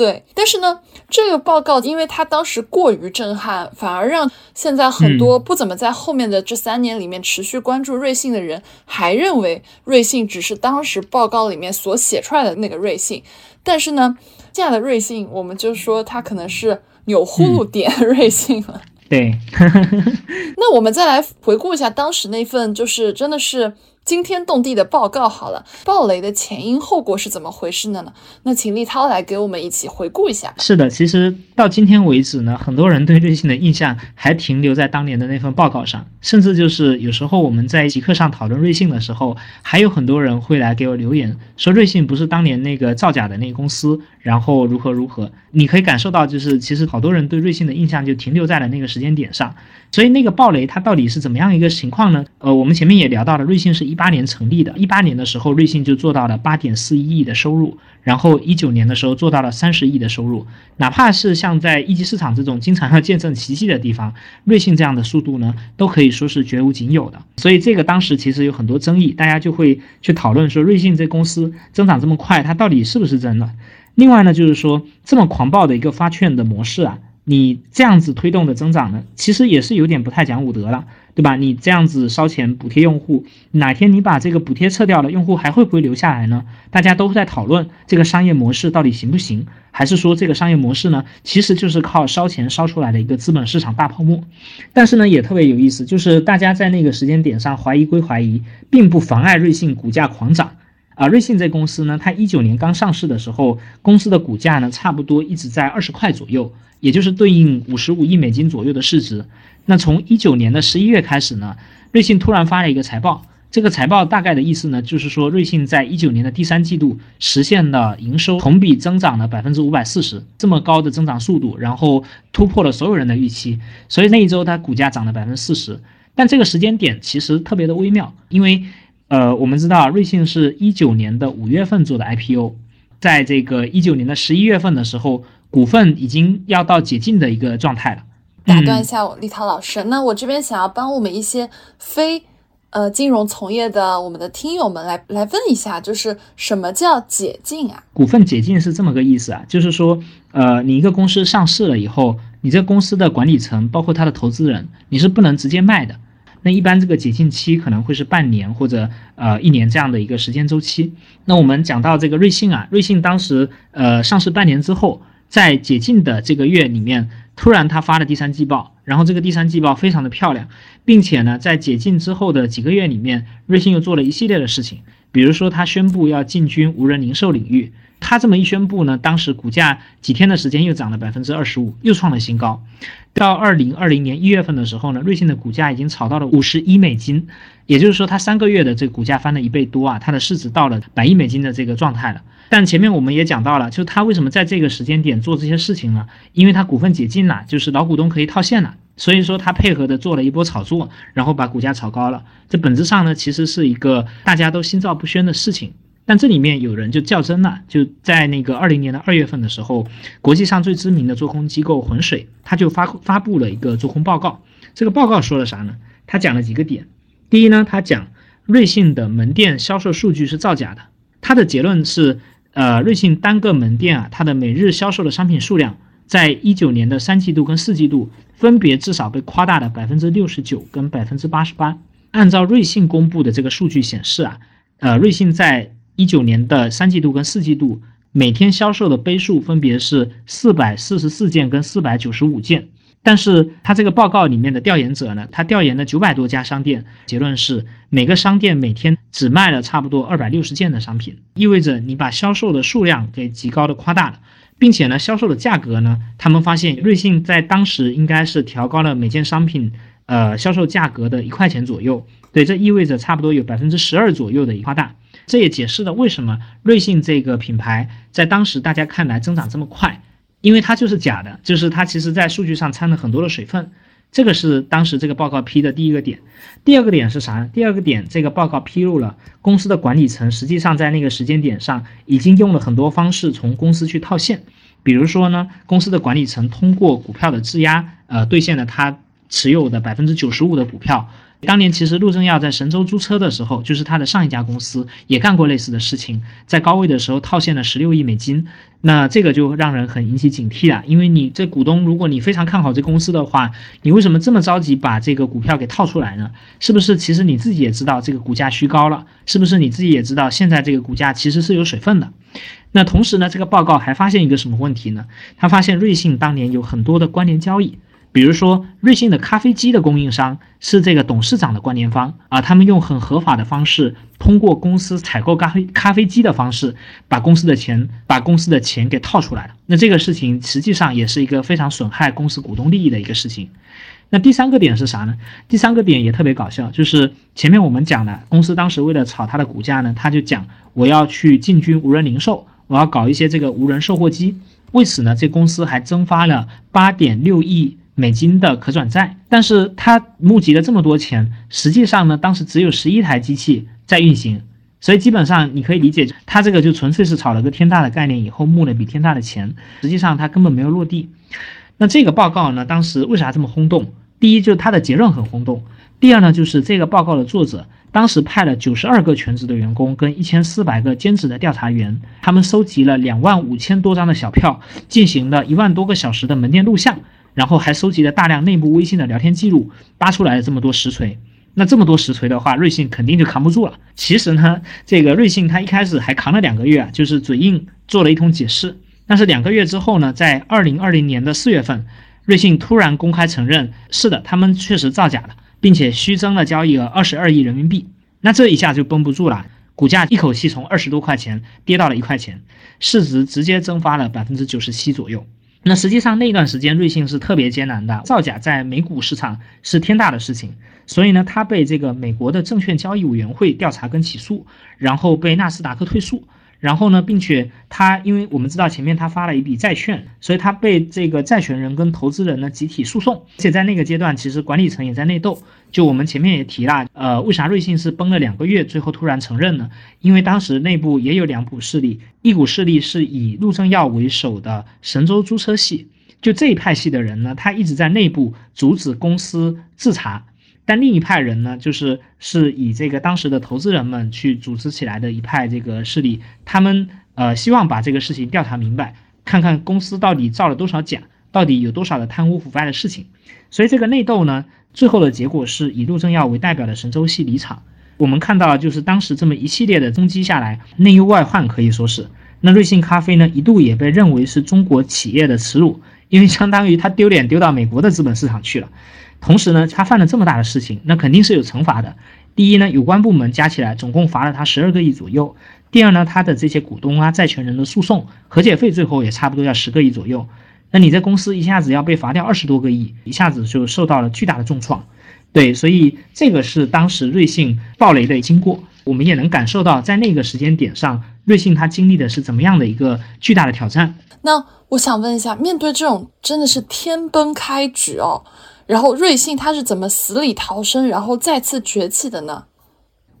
对，但是呢，这个报告因为它当时过于震撼，反而让现在很多不怎么在后面的这三年里面持续关注瑞幸的人，还认为瑞幸只是当时报告里面所写出来的那个瑞幸。但是呢，现在的瑞幸，我们就说它可能是钮祜禄点 瑞幸了。对，那我们再来回顾一下当时那份，就是真的是惊天动地的报告好了，暴雷的前因后果是怎么回事呢？那请立涛来给我们一起回顾一下。是的，其实到今天为止呢，很多人对瑞幸的印象还停留在当年的那份报告上，甚至就是有时候我们在极客上讨论瑞幸的时候，还有很多人会来给我留言说瑞幸不是当年那个造假的那个公司，然后如何如何。你可以感受到，就是其实好多人对瑞幸的印象就停留在了那个时间点上。所以那个暴雷它到底是怎么样一个情况呢？呃，我们前面也聊到了，瑞幸是一八年成立的，一八年的时候瑞幸就做到了八点四一亿的收入，然后一九年的时候做到了三十亿的收入。哪怕是像在一级市场这种经常要见证奇迹的地方，瑞幸这样的速度呢，都可以说是绝无仅有的。所以这个当时其实有很多争议，大家就会去讨论说，瑞幸这公司增长这么快，它到底是不是真的？另外呢，就是说这么狂暴的一个发券的模式啊。你这样子推动的增长呢，其实也是有点不太讲武德了，对吧？你这样子烧钱补贴用户，哪天你把这个补贴撤掉了，用户还会不会留下来呢？大家都在讨论这个商业模式到底行不行，还是说这个商业模式呢，其实就是靠烧钱烧出来的一个资本市场大泡沫？但是呢，也特别有意思，就是大家在那个时间点上怀疑归怀疑，并不妨碍瑞幸股价狂涨。啊，瑞幸这公司呢，它一九年刚上市的时候，公司的股价呢，差不多一直在二十块左右。也就是对应五十五亿美金左右的市值。那从一九年的十一月开始呢，瑞幸突然发了一个财报。这个财报大概的意思呢，就是说瑞幸在一九年的第三季度实现了营收同比增长了百分之五百四十，这么高的增长速度，然后突破了所有人的预期。所以那一周它股价涨了百分之四十。但这个时间点其实特别的微妙，因为呃，我们知道瑞幸是一九年的五月份做的 IPO，在这个一九年的十一月份的时候。股份已经要到解禁的一个状态了。打断一下，立涛老师，那我这边想要帮我们一些非呃金融从业的我们的听友们来来问一下，就是什么叫解禁啊？股份解禁是这么个意思啊，就是说，呃，你一个公司上市了以后，你这公司的管理层包括他的投资人，你是不能直接卖的。那一般这个解禁期可能会是半年或者呃一年这样的一个时间周期。那我们讲到这个瑞幸啊，瑞幸当时呃上市半年之后。在解禁的这个月里面，突然他发了第三季报，然后这个第三季报非常的漂亮，并且呢，在解禁之后的几个月里面，瑞幸又做了一系列的事情，比如说他宣布要进军无人零售领域，他这么一宣布呢，当时股价几天的时间又涨了百分之二十五，又创了新高。到二零二零年一月份的时候呢，瑞幸的股价已经炒到了五十亿美金，也就是说它三个月的这个股价翻了一倍多啊，它的市值到了百亿美金的这个状态了。但前面我们也讲到了，就他为什么在这个时间点做这些事情呢？因为他股份解禁了，就是老股东可以套现了，所以说他配合的做了一波炒作，然后把股价炒高了。这本质上呢，其实是一个大家都心照不宣的事情。但这里面有人就较真了，就在那个二零年的二月份的时候，国际上最知名的做空机构浑水，他就发发布了一个做空报告。这个报告说了啥呢？他讲了几个点。第一呢，他讲瑞幸的门店销售数据是造假的。他的结论是。呃，瑞幸单个门店啊，它的每日销售的商品数量，在一九年的三季度跟四季度，分别至少被夸大了百分之六十九跟百分之八十八。按照瑞幸公布的这个数据显示啊，呃，瑞幸在一九年的三季度跟四季度，每天销售的杯数分别是四百四十四件跟四百九十五件。但是他这个报告里面的调研者呢，他调研了九百多家商店，结论是每个商店每天只卖了差不多二百六十件的商品，意味着你把销售的数量给极高的夸大了，并且呢，销售的价格呢，他们发现瑞幸在当时应该是调高了每件商品呃销售价格的一块钱左右，对，这意味着差不多有百分之十二左右的夸大，这也解释了为什么瑞幸这个品牌在当时大家看来增长这么快。因为它就是假的，就是它其实在数据上掺了很多的水分，这个是当时这个报告批的第一个点。第二个点是啥？第二个点，这个报告披露了公司的管理层实际上在那个时间点上已经用了很多方式从公司去套现，比如说呢，公司的管理层通过股票的质押，呃，兑现了他持有的百分之九十五的股票。当年其实陆正耀在神州租车的时候，就是他的上一家公司也干过类似的事情，在高位的时候套现了十六亿美金，那这个就让人很引起警惕了。因为你这股东，如果你非常看好这公司的话，你为什么这么着急把这个股票给套出来呢？是不是其实你自己也知道这个股价虚高了？是不是你自己也知道现在这个股价其实是有水分的？那同时呢，这个报告还发现一个什么问题呢？他发现瑞幸当年有很多的关联交易。比如说，瑞幸的咖啡机的供应商是这个董事长的关联方啊，他们用很合法的方式，通过公司采购咖啡咖啡机的方式，把公司的钱把公司的钱给套出来了。那这个事情实际上也是一个非常损害公司股东利益的一个事情。那第三个点是啥呢？第三个点也特别搞笑，就是前面我们讲的，公司当时为了炒它的股价呢，他就讲我要去进军无人零售，我要搞一些这个无人售货机。为此呢，这公司还增发了八点六亿。美金的可转债，但是他募集了这么多钱，实际上呢，当时只有十一台机器在运行，所以基本上你可以理解，他这个就纯粹是炒了个天大的概念，以后募了笔天大的钱，实际上他根本没有落地。那这个报告呢，当时为啥这么轰动？第一就是它的结论很轰动，第二呢就是这个报告的作者当时派了九十二个全职的员工跟一千四百个兼职的调查员，他们收集了两万五千多张的小票，进行了一万多个小时的门店录像。然后还收集了大量内部微信的聊天记录，扒出来了这么多实锤。那这么多实锤的话，瑞幸肯定就扛不住了。其实呢，这个瑞幸他一开始还扛了两个月啊，就是嘴硬做了一通解释。但是两个月之后呢，在二零二零年的四月份，瑞幸突然公开承认，是的，他们确实造假了，并且虚增了交易额二十二亿人民币。那这一下就绷不住了，股价一口气从二十多块钱跌到了一块钱，市值直接蒸发了百分之九十七左右。那实际上那段时间，瑞幸是特别艰难的，造假在美股市场是天大的事情，所以呢，他被这个美国的证券交易委员会调查跟起诉，然后被纳斯达克退诉。然后呢，并且他，因为我们知道前面他发了一笔债券，所以他被这个债权人跟投资人呢集体诉讼，而且在那个阶段，其实管理层也在内斗。就我们前面也提了，呃，为啥瑞幸是崩了两个月，最后突然承认呢？因为当时内部也有两股势力，一股势力是以陆正耀为首的神州租车系，就这一派系的人呢，他一直在内部阻止公司自查。但另一派人呢，就是是以这个当时的投资人们去组织起来的一派这个势力，他们呃希望把这个事情调查明白，看看公司到底造了多少假，到底有多少的贪污腐败的事情。所以这个内斗呢，最后的结果是以陆正耀为代表的神州系离场。我们看到就是当时这么一系列的冲击下来，内忧外患可以说是。那瑞幸咖啡呢，一度也被认为是中国企业的耻辱，因为相当于他丢脸丢到美国的资本市场去了。同时呢，他犯了这么大的事情，那肯定是有惩罚的。第一呢，有关部门加起来总共罚了他十二个亿左右。第二呢，他的这些股东啊、债权人的诉讼和解费最后也差不多要十个亿左右。那你在公司一下子要被罚掉二十多个亿，一下子就受到了巨大的重创。对，所以这个是当时瑞幸暴雷的经过。我们也能感受到，在那个时间点上，瑞幸它经历的是怎么样的一个巨大的挑战。那我想问一下，面对这种真的是天崩开局哦。然后瑞幸它是怎么死里逃生，然后再次崛起的呢？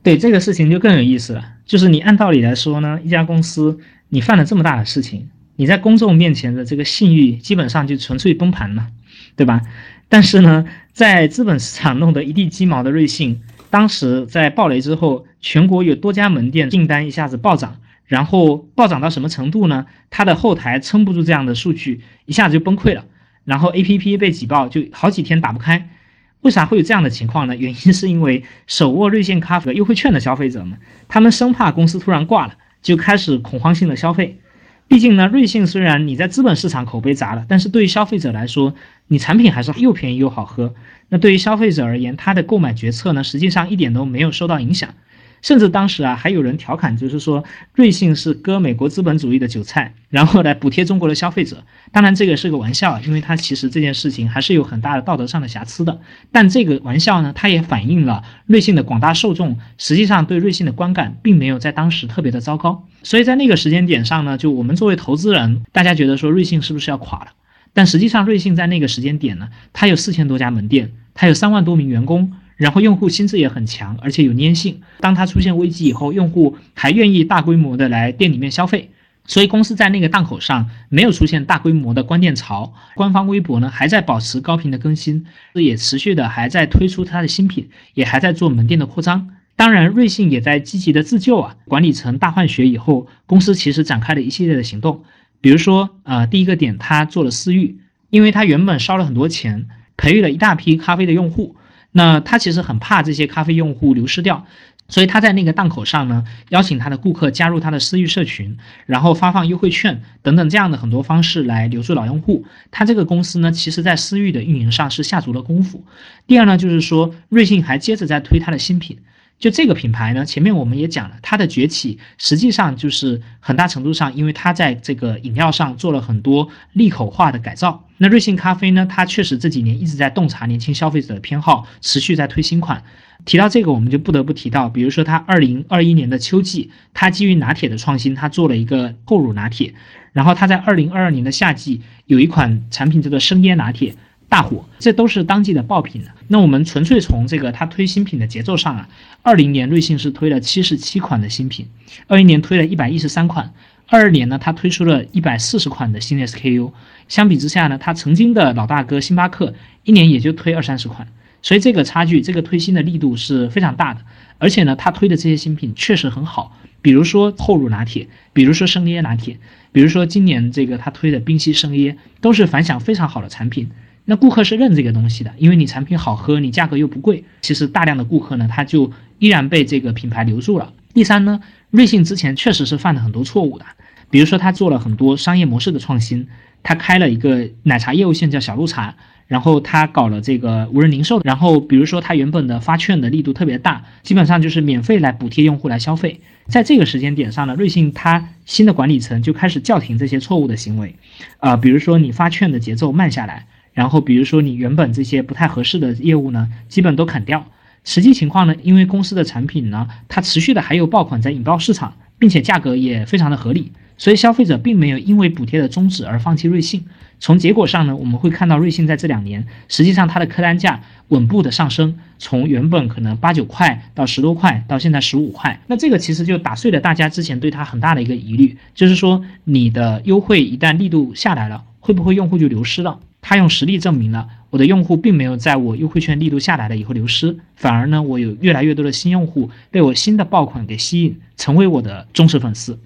对这个事情就更有意思了。就是你按道理来说呢，一家公司你犯了这么大的事情，你在公众面前的这个信誉基本上就纯粹崩盘了，对吧？但是呢，在资本市场弄得一地鸡毛的瑞幸，当时在暴雷之后，全国有多家门店订单一下子暴涨，然后暴涨到什么程度呢？它的后台撑不住这样的数据，一下子就崩溃了。然后 A P P 被挤爆，就好几天打不开。为啥会有这样的情况呢？原因是因为手握瑞幸咖啡优惠券的消费者们，他们生怕公司突然挂了，就开始恐慌性的消费。毕竟呢，瑞幸虽然你在资本市场口碑砸了，但是对于消费者来说，你产品还是又便宜又好喝。那对于消费者而言，他的购买决策呢，实际上一点都没有受到影响。甚至当时啊，还有人调侃，就是说瑞幸是割美国资本主义的韭菜，然后来补贴中国的消费者。当然，这个是个玩笑，因为它其实这件事情还是有很大的道德上的瑕疵的。但这个玩笑呢，它也反映了瑞幸的广大受众实际上对瑞幸的观感并没有在当时特别的糟糕。所以在那个时间点上呢，就我们作为投资人，大家觉得说瑞幸是不是要垮了？但实际上，瑞幸在那个时间点呢，它有四千多家门店，它有三万多名员工。然后用户心智也很强，而且有粘性。当它出现危机以后，用户还愿意大规模的来店里面消费，所以公司在那个档口上没有出现大规模的关店潮。官方微博呢还在保持高频的更新，也持续的还在推出它的新品，也还在做门店的扩张。当然，瑞幸也在积极的自救啊。管理层大换血以后，公司其实展开了一系列的行动，比如说，呃，第一个点，他做了私域，因为他原本烧了很多钱，培育了一大批咖啡的用户。那他其实很怕这些咖啡用户流失掉，所以他在那个档口上呢，邀请他的顾客加入他的私域社群，然后发放优惠券等等这样的很多方式来留住老用户。他这个公司呢，其实在私域的运营上是下足了功夫。第二呢，就是说瑞幸还接着在推他的新品。就这个品牌呢，前面我们也讲了，它的崛起实际上就是很大程度上，因为它在这个饮料上做了很多利口化的改造。那瑞幸咖啡呢，它确实这几年一直在洞察年轻消费者的偏好，持续在推新款。提到这个，我们就不得不提到，比如说它二零二一年的秋季，它基于拿铁的创新，它做了一个厚乳拿铁。然后它在二零二二年的夏季有一款产品叫做生椰拿铁。大火，这都是当季的爆品那我们纯粹从这个它推新品的节奏上啊，二零年瑞幸是推了七十七款的新品，二一年推了一百一十三款，二二年呢它推出了一百四十款的新 SKU。相比之下呢，它曾经的老大哥星巴克一年也就推二三十款，所以这个差距，这个推新的力度是非常大的。而且呢，它推的这些新品确实很好，比如说厚乳拿铁，比如说生椰拿铁，比如说今年这个它推的冰溪生椰，都是反响非常好的产品。那顾客是认这个东西的，因为你产品好喝，你价格又不贵，其实大量的顾客呢，他就依然被这个品牌留住了。第三呢，瑞幸之前确实是犯了很多错误的，比如说他做了很多商业模式的创新，他开了一个奶茶业务线叫小鹿茶，然后他搞了这个无人零售，然后比如说他原本的发券的力度特别大，基本上就是免费来补贴用户来消费。在这个时间点上呢，瑞幸它新的管理层就开始叫停这些错误的行为，啊，比如说你发券的节奏慢下来。然后，比如说你原本这些不太合适的业务呢，基本都砍掉。实际情况呢，因为公司的产品呢，它持续的还有爆款在引爆市场，并且价格也非常的合理，所以消费者并没有因为补贴的终止而放弃瑞幸。从结果上呢，我们会看到瑞幸在这两年，实际上它的客单价稳步的上升，从原本可能八九块到十多块，到现在十五块。那这个其实就打碎了大家之前对它很大的一个疑虑，就是说你的优惠一旦力度下来了，会不会用户就流失了？他用实力证明了我的用户并没有在我优惠券力度下来了以后流失，反而呢，我有越来越多的新用户被我新的爆款给吸引，成为我的忠实粉丝。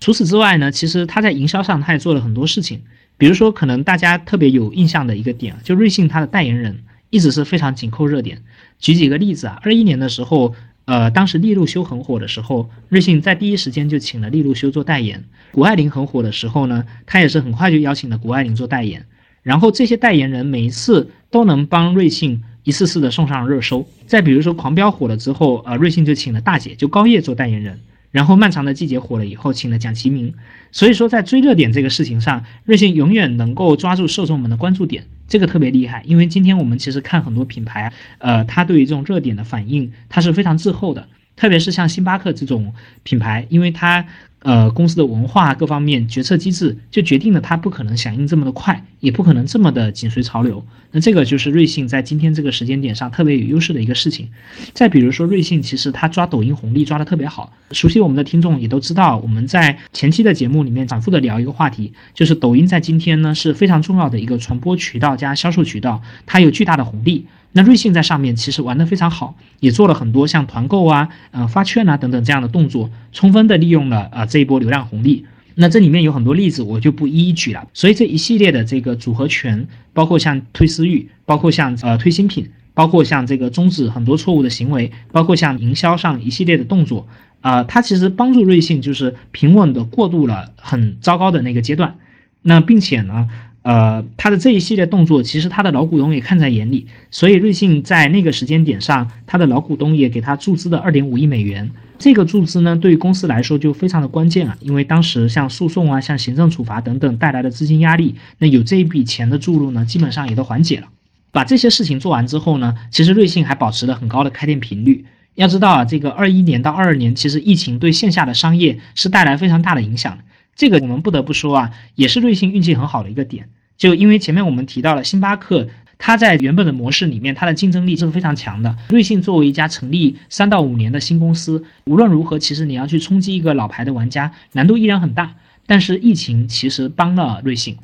除此之外呢，其实他在营销上他也做了很多事情，比如说可能大家特别有印象的一个点，就瑞幸它的代言人一直是非常紧扣热点。举几个例子啊，二一年的时候，呃，当时利路修很火的时候，瑞幸在第一时间就请了利路修做代言。谷爱凌很火的时候呢，他也是很快就邀请了谷爱凌做代言。然后这些代言人每一次都能帮瑞幸一次次的送上热搜。再比如说狂飙火了之后，呃，瑞幸就请了大姐，就高叶做代言人。然后漫长的季节火了以后，请了蒋奇明。所以说在追热点这个事情上，瑞幸永远能够抓住受众们的关注点，这个特别厉害。因为今天我们其实看很多品牌，呃，它对于这种热点的反应，它是非常滞后的。特别是像星巴克这种品牌，因为它。呃，公司的文化各方面决策机制就决定了它不可能响应这么的快，也不可能这么的紧随潮流。那这个就是瑞幸在今天这个时间点上特别有优势的一个事情。再比如说，瑞幸其实它抓抖音红利抓的特别好。熟悉我们的听众也都知道，我们在前期的节目里面反复的聊一个话题，就是抖音在今天呢是非常重要的一个传播渠道加销售渠道，它有巨大的红利。那瑞幸在上面其实玩的非常好，也做了很多像团购啊、呃发券啊等等这样的动作，充分的利用了啊这一波流量红利。那这里面有很多例子，我就不一一举了。所以这一系列的这个组合拳，包括像推私域，包括像呃推新品，包括像这个终止很多错误的行为，包括像营销上一系列的动作，啊，它其实帮助瑞幸就是平稳的过渡了很糟糕的那个阶段。那并且呢？呃，他的这一系列动作，其实他的老股东也看在眼里，所以瑞幸在那个时间点上，他的老股东也给他注资了二点五亿美元。这个注资呢，对于公司来说就非常的关键啊，因为当时像诉讼啊、像行政处罚等等带来的资金压力，那有这一笔钱的注入呢，基本上也都缓解了。把这些事情做完之后呢，其实瑞幸还保持了很高的开店频率。要知道啊，这个二一年到二二年，其实疫情对线下的商业是带来非常大的影响。这个我们不得不说啊，也是瑞幸运气很好的一个点。就因为前面我们提到了星巴克，它在原本的模式里面，它的竞争力是非常强的。瑞幸作为一家成立三到五年的新公司，无论如何，其实你要去冲击一个老牌的玩家，难度依然很大。但是疫情其实帮了瑞幸，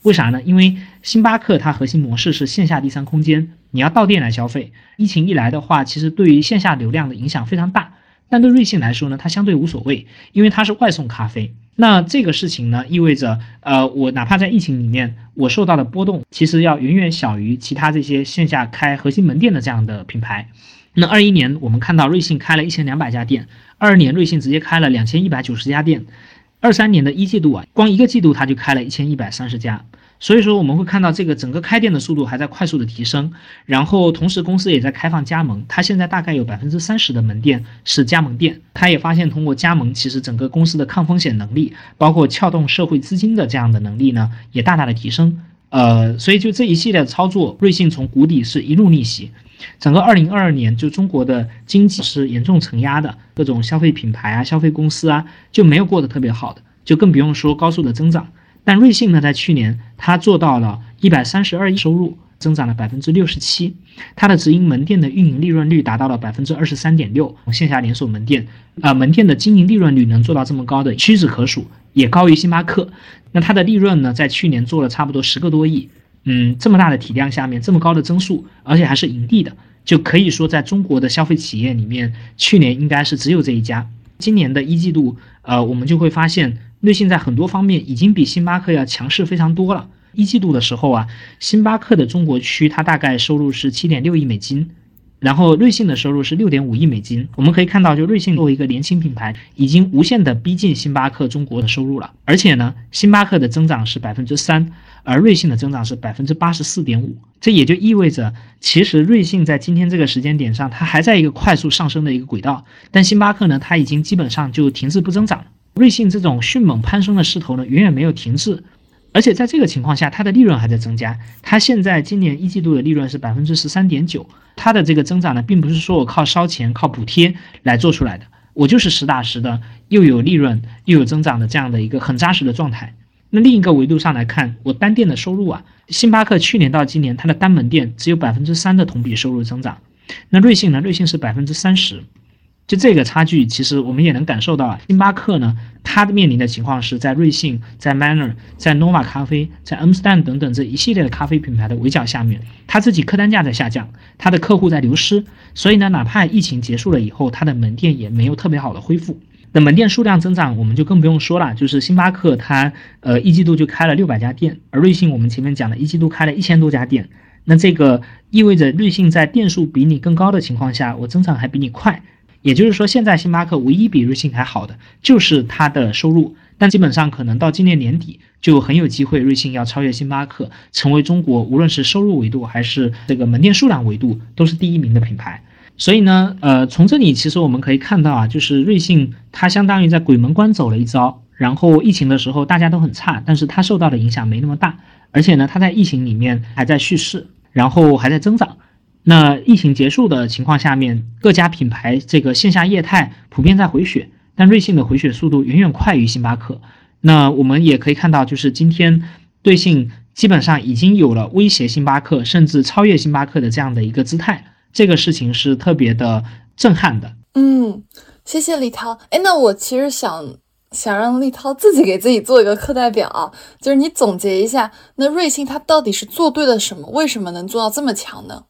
为啥呢？因为星巴克它核心模式是线下第三空间，你要到店来消费。疫情一来的话，其实对于线下流量的影响非常大。但对瑞幸来说呢，它相对无所谓，因为它是外送咖啡。那这个事情呢，意味着，呃，我哪怕在疫情里面，我受到的波动，其实要远远小于其他这些线下开核心门店的这样的品牌。那二一年我们看到瑞幸开了一千两百家店，二二年瑞幸直接开了两千一百九十家店，二三年的一季度啊，光一个季度它就开了一千一百三十家。所以说我们会看到这个整个开店的速度还在快速的提升，然后同时公司也在开放加盟，它现在大概有百分之三十的门店是加盟店。它也发现通过加盟，其实整个公司的抗风险能力，包括撬动社会资金的这样的能力呢，也大大的提升。呃，所以就这一系列的操作，瑞幸从谷底是一路逆袭。整个二零二二年，就中国的经济是严重承压的，各种消费品牌啊、消费公司啊就没有过得特别好的，就更不用说高速的增长。但瑞幸呢，在去年它做到了一百三十二亿收入，增长了百分之六十七，它的直营门店的运营利润率达到了百分之二十三点六，线下连锁门店啊门店的经营利润率能做到这么高的，屈指可数，也高于星巴克。那它的利润呢，在去年做了差不多十个多亿，嗯，这么大的体量下面，这么高的增速，而且还是盈利的，就可以说在中国的消费企业里面，去年应该是只有这一家。今年的一季度，呃，我们就会发现。瑞幸在很多方面已经比星巴克要强势非常多了。一季度的时候啊，星巴克的中国区它大概收入是七点六亿美金，然后瑞幸的收入是六点五亿美金。我们可以看到，就瑞幸作为一个年轻品牌，已经无限的逼近星巴克中国的收入了。而且呢，星巴克的增长是百分之三，而瑞幸的增长是百分之八十四点五。这也就意味着，其实瑞幸在今天这个时间点上，它还在一个快速上升的一个轨道，但星巴克呢，它已经基本上就停滞不增长了。瑞幸这种迅猛攀升的势头呢，远远没有停滞，而且在这个情况下，它的利润还在增加。它现在今年一季度的利润是百分之十三点九，它的这个增长呢，并不是说我靠烧钱、靠补贴来做出来的，我就是实打实的又有利润又有增长的这样的一个很扎实的状态。那另一个维度上来看，我单店的收入啊，星巴克去年到今年它的单门店只有百分之三的同比收入增长，那瑞幸呢？瑞幸是百分之三十。就这个差距，其实我们也能感受到啊。星巴克呢，它的面临的情况是在瑞幸、在 Manner、在 Nova 咖啡、在 Amstel 等等这一系列的咖啡品牌的围剿下面，它自己客单价在下降，它的客户在流失，所以呢，哪怕疫情结束了以后，它的门店也没有特别好的恢复。那门店数量增长，我们就更不用说了，就是星巴克它呃一季度就开了六百家店，而瑞幸我们前面讲了一季度开了一千多家店，那这个意味着瑞幸在店数比你更高的情况下，我增长还比你快。也就是说，现在星巴克唯一比瑞幸还好的就是它的收入，但基本上可能到今年年底就很有机会，瑞幸要超越星巴克，成为中国无论是收入维度还是这个门店数量维度都是第一名的品牌。所以呢，呃，从这里其实我们可以看到啊，就是瑞幸它相当于在鬼门关走了一遭，然后疫情的时候大家都很差，但是它受到的影响没那么大，而且呢，它在疫情里面还在蓄势，然后还在增长。那疫情结束的情况下面，各家品牌这个线下业态普遍在回血，但瑞幸的回血速度远远快于星巴克。那我们也可以看到，就是今天瑞幸基本上已经有了威胁星巴克，甚至超越星巴克的这样的一个姿态。这个事情是特别的震撼的。嗯，谢谢李涛。哎，那我其实想想让立涛自己给自己做一个课代表啊，就是你总结一下，那瑞幸它到底是做对了什么？为什么能做到这么强呢？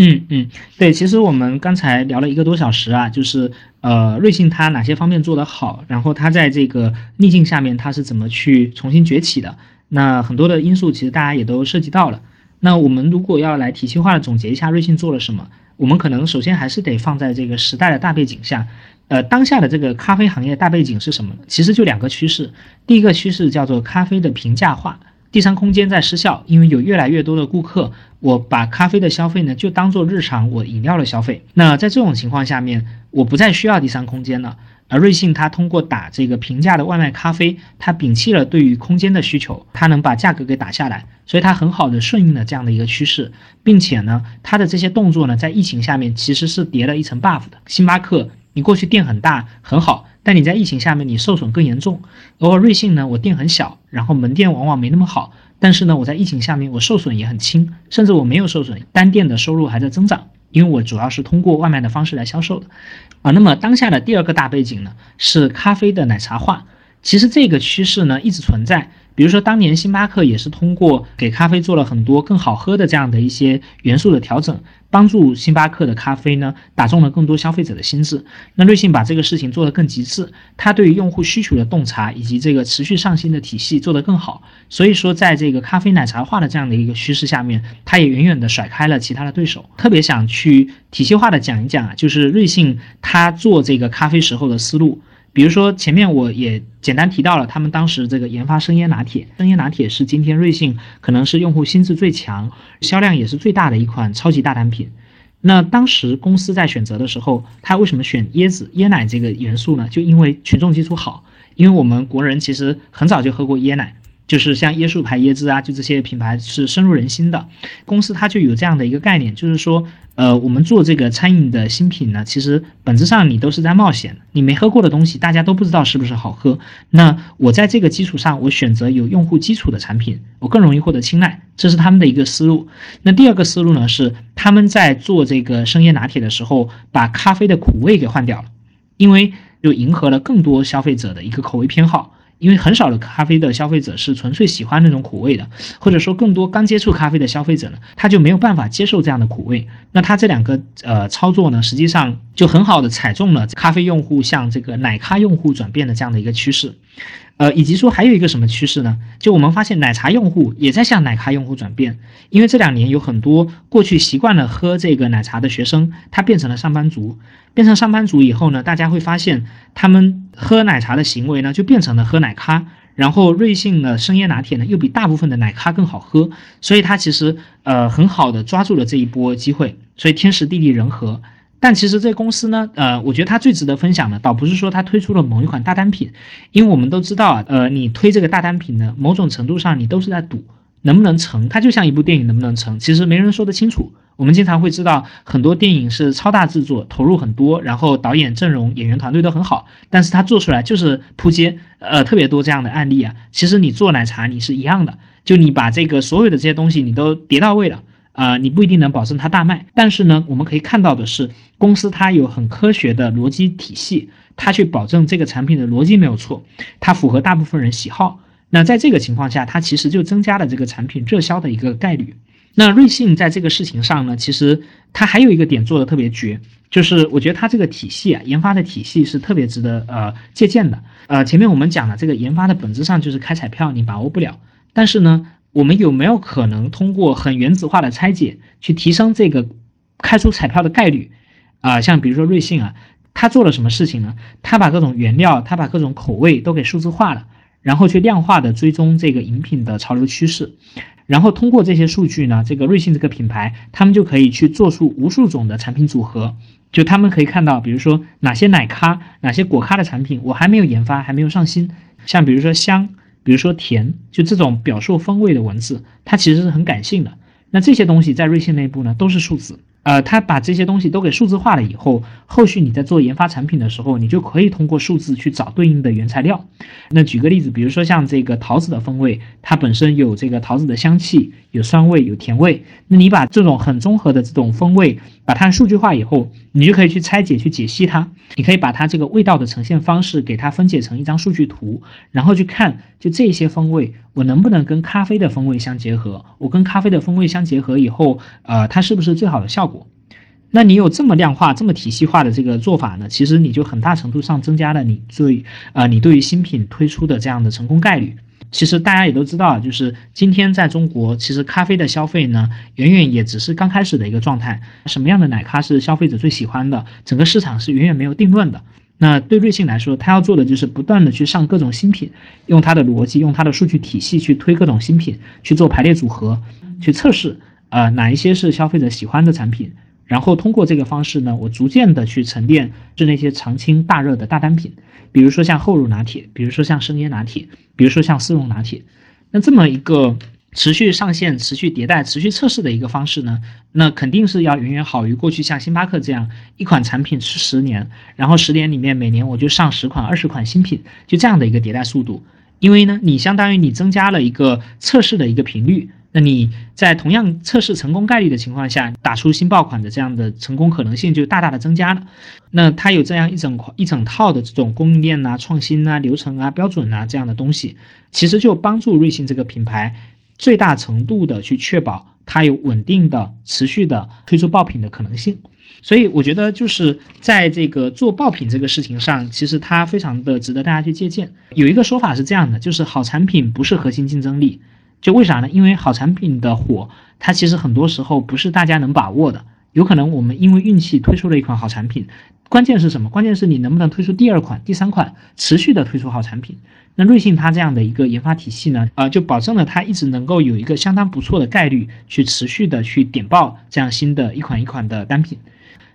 嗯嗯，对，其实我们刚才聊了一个多小时啊，就是呃，瑞幸它哪些方面做得好，然后它在这个逆境下面它是怎么去重新崛起的，那很多的因素其实大家也都涉及到了。那我们如果要来体系化的总结一下瑞幸做了什么，我们可能首先还是得放在这个时代的大背景下，呃，当下的这个咖啡行业大背景是什么？其实就两个趋势，第一个趋势叫做咖啡的平价化。第三空间在失效，因为有越来越多的顾客，我把咖啡的消费呢就当做日常我饮料的消费。那在这种情况下面，我不再需要第三空间了。而瑞幸它通过打这个平价的外卖咖啡，它摒弃了对于空间的需求，它能把价格给打下来，所以它很好的顺应了这样的一个趋势，并且呢，它的这些动作呢，在疫情下面其实是叠了一层 buff 的。星巴克，你过去店很大很好。但你在疫情下面，你受损更严重。偶尔瑞幸呢，我店很小，然后门店往往没那么好。但是呢，我在疫情下面，我受损也很轻，甚至我没有受损，单店的收入还在增长，因为我主要是通过外卖的方式来销售的。啊，那么当下的第二个大背景呢，是咖啡的奶茶化。其实这个趋势呢一直存在。比如说当年星巴克也是通过给咖啡做了很多更好喝的这样的一些元素的调整，帮助星巴克的咖啡呢打中了更多消费者的心智。那瑞幸把这个事情做得更极致，它对于用户需求的洞察以及这个持续上新的体系做得更好。所以说，在这个咖啡奶茶化的这样的一个趋势下面，它也远远的甩开了其他的对手。特别想去体系化的讲一讲啊，就是瑞幸它做这个咖啡时候的思路。比如说，前面我也简单提到了，他们当时这个研发生椰拿铁，生椰拿铁是今天瑞幸可能是用户心智最强、销量也是最大的一款超级大单品。那当时公司在选择的时候，它为什么选椰子、椰奶这个元素呢？就因为群众基础好，因为我们国人其实很早就喝过椰奶。就是像椰树牌椰汁啊，就这些品牌是深入人心的。公司它就有这样的一个概念，就是说，呃，我们做这个餐饮的新品呢，其实本质上你都是在冒险。你没喝过的东西，大家都不知道是不是好喝。那我在这个基础上，我选择有用户基础的产品，我更容易获得青睐。这是他们的一个思路。那第二个思路呢，是他们在做这个生椰拿铁的时候，把咖啡的苦味给换掉了，因为就迎合了更多消费者的一个口味偏好。因为很少的咖啡的消费者是纯粹喜欢那种苦味的，或者说更多刚接触咖啡的消费者呢，他就没有办法接受这样的苦味。那他这两个呃操作呢，实际上就很好的踩中了咖啡用户向这个奶咖用户转变的这样的一个趋势。呃，以及说还有一个什么趋势呢？就我们发现奶茶用户也在向奶咖用户转变，因为这两年有很多过去习惯了喝这个奶茶的学生，他变成了上班族，变成上班族以后呢，大家会发现他们喝奶茶的行为呢，就变成了喝奶咖，然后瑞幸的生椰拿铁呢，又比大部分的奶咖更好喝，所以它其实呃很好的抓住了这一波机会，所以天时地利人和。但其实这公司呢，呃，我觉得它最值得分享的，倒不是说它推出了某一款大单品，因为我们都知道啊，呃，你推这个大单品呢，某种程度上你都是在赌能不能成，它就像一部电影能不能成，其实没人说得清楚。我们经常会知道很多电影是超大制作，投入很多，然后导演阵容、演员团队都很好，但是它做出来就是扑街，呃，特别多这样的案例啊。其实你做奶茶你是一样的，就你把这个所有的这些东西你都叠到位了。啊，你不一定能保证它大卖，但是呢，我们可以看到的是，公司它有很科学的逻辑体系，它去保证这个产品的逻辑没有错，它符合大部分人喜好。那在这个情况下，它其实就增加了这个产品热销的一个概率。那瑞幸在这个事情上呢，其实它还有一个点做的特别绝，就是我觉得它这个体系啊，研发的体系是特别值得呃借鉴的。呃，前面我们讲了，这个研发的本质上就是开彩票，你把握不了，但是呢。我们有没有可能通过很原子化的拆解去提升这个开出彩票的概率？啊，像比如说瑞幸啊，他做了什么事情呢？他把各种原料，他把各种口味都给数字化了，然后去量化的追踪这个饮品的潮流趋势，然后通过这些数据呢，这个瑞幸这个品牌，他们就可以去做出无数种的产品组合，就他们可以看到，比如说哪些奶咖、哪些果咖的产品，我还没有研发，还没有上新，像比如说香。比如说甜，就这种表述风味的文字，它其实是很感性的。那这些东西在瑞幸内部呢，都是数字。呃，它把这些东西都给数字化了以后，后续你在做研发产品的时候，你就可以通过数字去找对应的原材料。那举个例子，比如说像这个桃子的风味，它本身有这个桃子的香气，有酸味，有甜味。那你把这种很综合的这种风味，把它数据化以后，你就可以去拆解、去解析它。你可以把它这个味道的呈现方式给它分解成一张数据图，然后去看，就这些风味，我能不能跟咖啡的风味相结合？我跟咖啡的风味相结合以后，呃，它是不是最好的效果？那你有这么量化、这么体系化的这个做法呢？其实你就很大程度上增加了你对呃你对于新品推出的这样的成功概率。其实大家也都知道，就是今天在中国，其实咖啡的消费呢，远远也只是刚开始的一个状态。什么样的奶咖是消费者最喜欢的？整个市场是远远没有定论的。那对瑞幸来说，它要做的就是不断的去上各种新品，用它的逻辑，用它的数据体系去推各种新品，去做排列组合，去测试。呃，哪一些是消费者喜欢的产品？然后通过这个方式呢，我逐渐的去沉淀是那些常青大热的大单品，比如说像厚乳拿铁，比如说像生椰拿铁，比如说像丝绒拿铁。那这么一个持续上线、持续迭代、持续测试的一个方式呢，那肯定是要远远好于过去像星巴克这样一款产品吃十年，然后十年里面每年我就上十款、二十款新品，就这样的一个迭代速度。因为呢，你相当于你增加了一个测试的一个频率。那你在同样测试成功概率的情况下，打出新爆款的这样的成功可能性就大大的增加了。那它有这样一整块一整套的这种供应链呐、创新啊、流程啊、标准啊这样的东西，其实就帮助瑞幸这个品牌最大程度的去确保它有稳定的、持续的推出爆品的可能性。所以我觉得就是在这个做爆品这个事情上，其实它非常的值得大家去借鉴。有一个说法是这样的，就是好产品不是核心竞争力。就为啥呢？因为好产品的火，它其实很多时候不是大家能把握的。有可能我们因为运气推出了一款好产品，关键是什么？关键是你能不能推出第二款、第三款，持续的推出好产品。那瑞幸它这样的一个研发体系呢，呃，就保证了它一直能够有一个相当不错的概率去持续的去点爆这样新的一款一款的单品。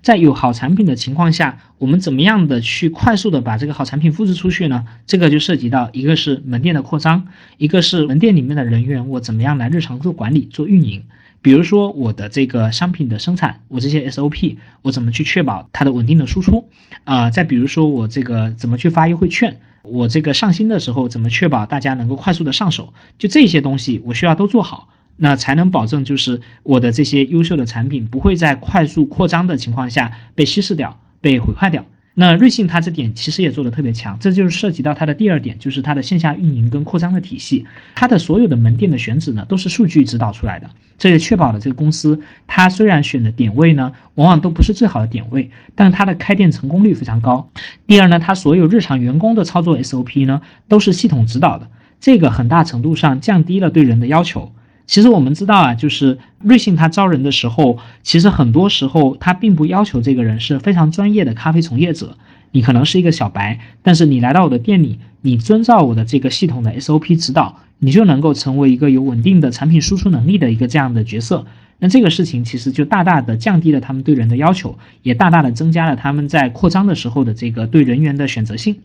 在有好产品的情况下，我们怎么样的去快速的把这个好产品复制出去呢？这个就涉及到一个是门店的扩张，一个是门店里面的人员我怎么样来日常做管理、做运营。比如说我的这个商品的生产，我这些 SOP 我怎么去确保它的稳定的输出啊？再比如说我这个怎么去发优惠券，我这个上新的时候怎么确保大家能够快速的上手？就这些东西我需要都做好。那才能保证，就是我的这些优秀的产品不会在快速扩张的情况下被稀释掉、被毁坏掉。那瑞幸它这点其实也做得特别强，这就是涉及到它的第二点，就是它的线下运营跟扩张的体系。它的所有的门店的选址呢，都是数据指导出来的，这也确保了这个公司它虽然选的点位呢，往往都不是最好的点位，但它的开店成功率非常高。第二呢，它所有日常员工的操作 SOP 呢，都是系统指导的，这个很大程度上降低了对人的要求。其实我们知道啊，就是瑞幸它招人的时候，其实很多时候它并不要求这个人是非常专业的咖啡从业者，你可能是一个小白，但是你来到我的店里，你遵照我的这个系统的 SOP 指导，你就能够成为一个有稳定的产品输出能力的一个这样的角色。那这个事情其实就大大的降低了他们对人的要求，也大大的增加了他们在扩张的时候的这个对人员的选择性。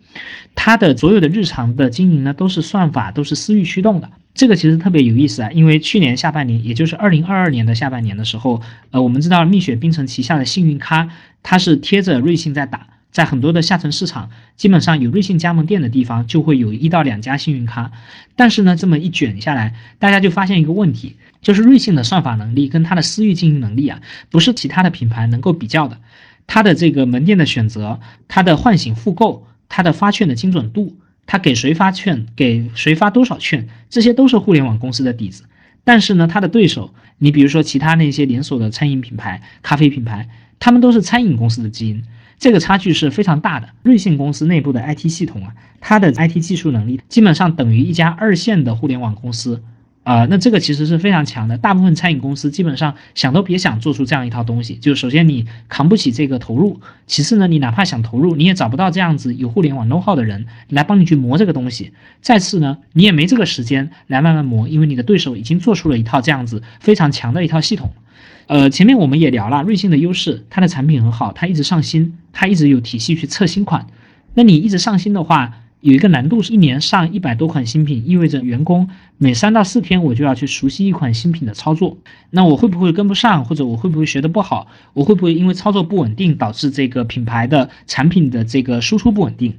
他的所有的日常的经营呢，都是算法，都是私域驱动的。这个其实特别有意思啊，因为去年下半年，也就是二零二二年的下半年的时候，呃，我们知道蜜雪冰城旗下的幸运咖，它是贴着瑞幸在打，在很多的下沉市场，基本上有瑞幸加盟店的地方，就会有一到两家幸运咖。但是呢，这么一卷下来，大家就发现一个问题，就是瑞幸的算法能力跟它的私域经营能力啊，不是其他的品牌能够比较的。它的这个门店的选择，它的唤醒复购，它的发券的精准度。它给谁发券，给谁发多少券，这些都是互联网公司的底子。但是呢，它的对手，你比如说其他那些连锁的餐饮品牌、咖啡品牌，他们都是餐饮公司的基因，这个差距是非常大的。瑞幸公司内部的 IT 系统啊，它的 IT 技术能力基本上等于一家二线的互联网公司。啊，那这个其实是非常强的。大部分餐饮公司基本上想都别想做出这样一套东西。就首先你扛不起这个投入，其次呢，你哪怕想投入，你也找不到这样子有互联网 know how 的人来帮你去磨这个东西。再次呢，你也没这个时间来慢慢磨，因为你的对手已经做出了一套这样子非常强的一套系统。呃，前面我们也聊了，瑞幸的优势，它的产品很好，它一直上新，它一直有体系去测新款。那你一直上新的话，有一个难度是一年上一百多款新品，意味着员工每三到四天我就要去熟悉一款新品的操作。那我会不会跟不上，或者我会不会学的不好？我会不会因为操作不稳定导致这个品牌的产品的这个输出不稳定？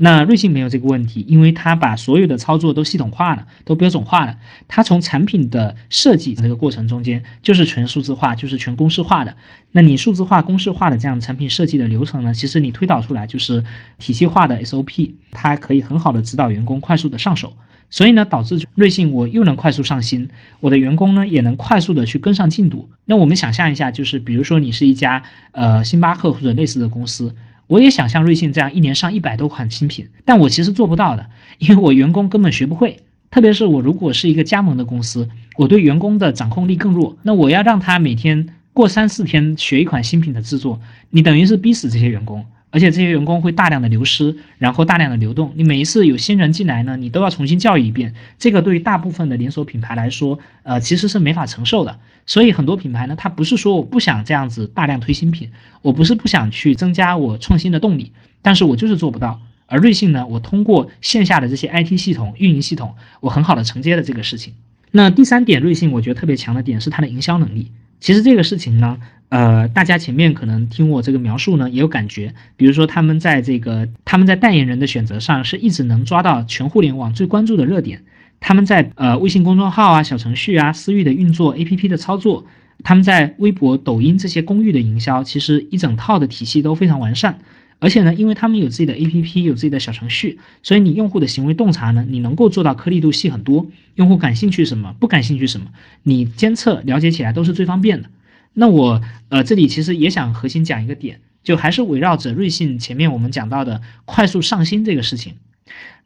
那瑞幸没有这个问题，因为它把所有的操作都系统化了，都标准化了。它从产品的设计这个过程中间，就是全数字化，就是全公式化的。那你数字化、公式化的这样产品设计的流程呢？其实你推导出来就是体系化的 SOP，它可以很好的指导员工快速的上手。所以呢，导致瑞幸我又能快速上新，我的员工呢也能快速的去跟上进度。那我们想象一下，就是比如说你是一家呃星巴克或者类似的公司。我也想像瑞幸这样一年上一百多款新品，但我其实做不到的，因为我员工根本学不会。特别是我如果是一个加盟的公司，我对员工的掌控力更弱。那我要让他每天过三四天学一款新品的制作，你等于是逼死这些员工。而且这些员工会大量的流失，然后大量的流动。你每一次有新人进来呢，你都要重新教育一遍。这个对于大部分的连锁品牌来说，呃，其实是没法承受的。所以很多品牌呢，它不是说我不想这样子大量推新品，我不是不想去增加我创新的动力，但是我就是做不到。而瑞幸呢，我通过线下的这些 IT 系统、运营系统，我很好的承接了这个事情。那第三点，瑞幸我觉得特别强的点是它的营销能力。其实这个事情呢。呃，大家前面可能听我这个描述呢，也有感觉。比如说，他们在这个他们在代言人的选择上，是一直能抓到全互联网最关注的热点。他们在呃微信公众号啊、小程序啊、私域的运作、APP 的操作，他们在微博、抖音这些公域的营销，其实一整套的体系都非常完善。而且呢，因为他们有自己的 APP，有自己的小程序，所以你用户的行为洞察呢，你能够做到颗粒度细很多。用户感兴趣什么，不感兴趣什么，你监测了解起来都是最方便的。那我呃这里其实也想核心讲一个点，就还是围绕着瑞幸前面我们讲到的快速上新这个事情。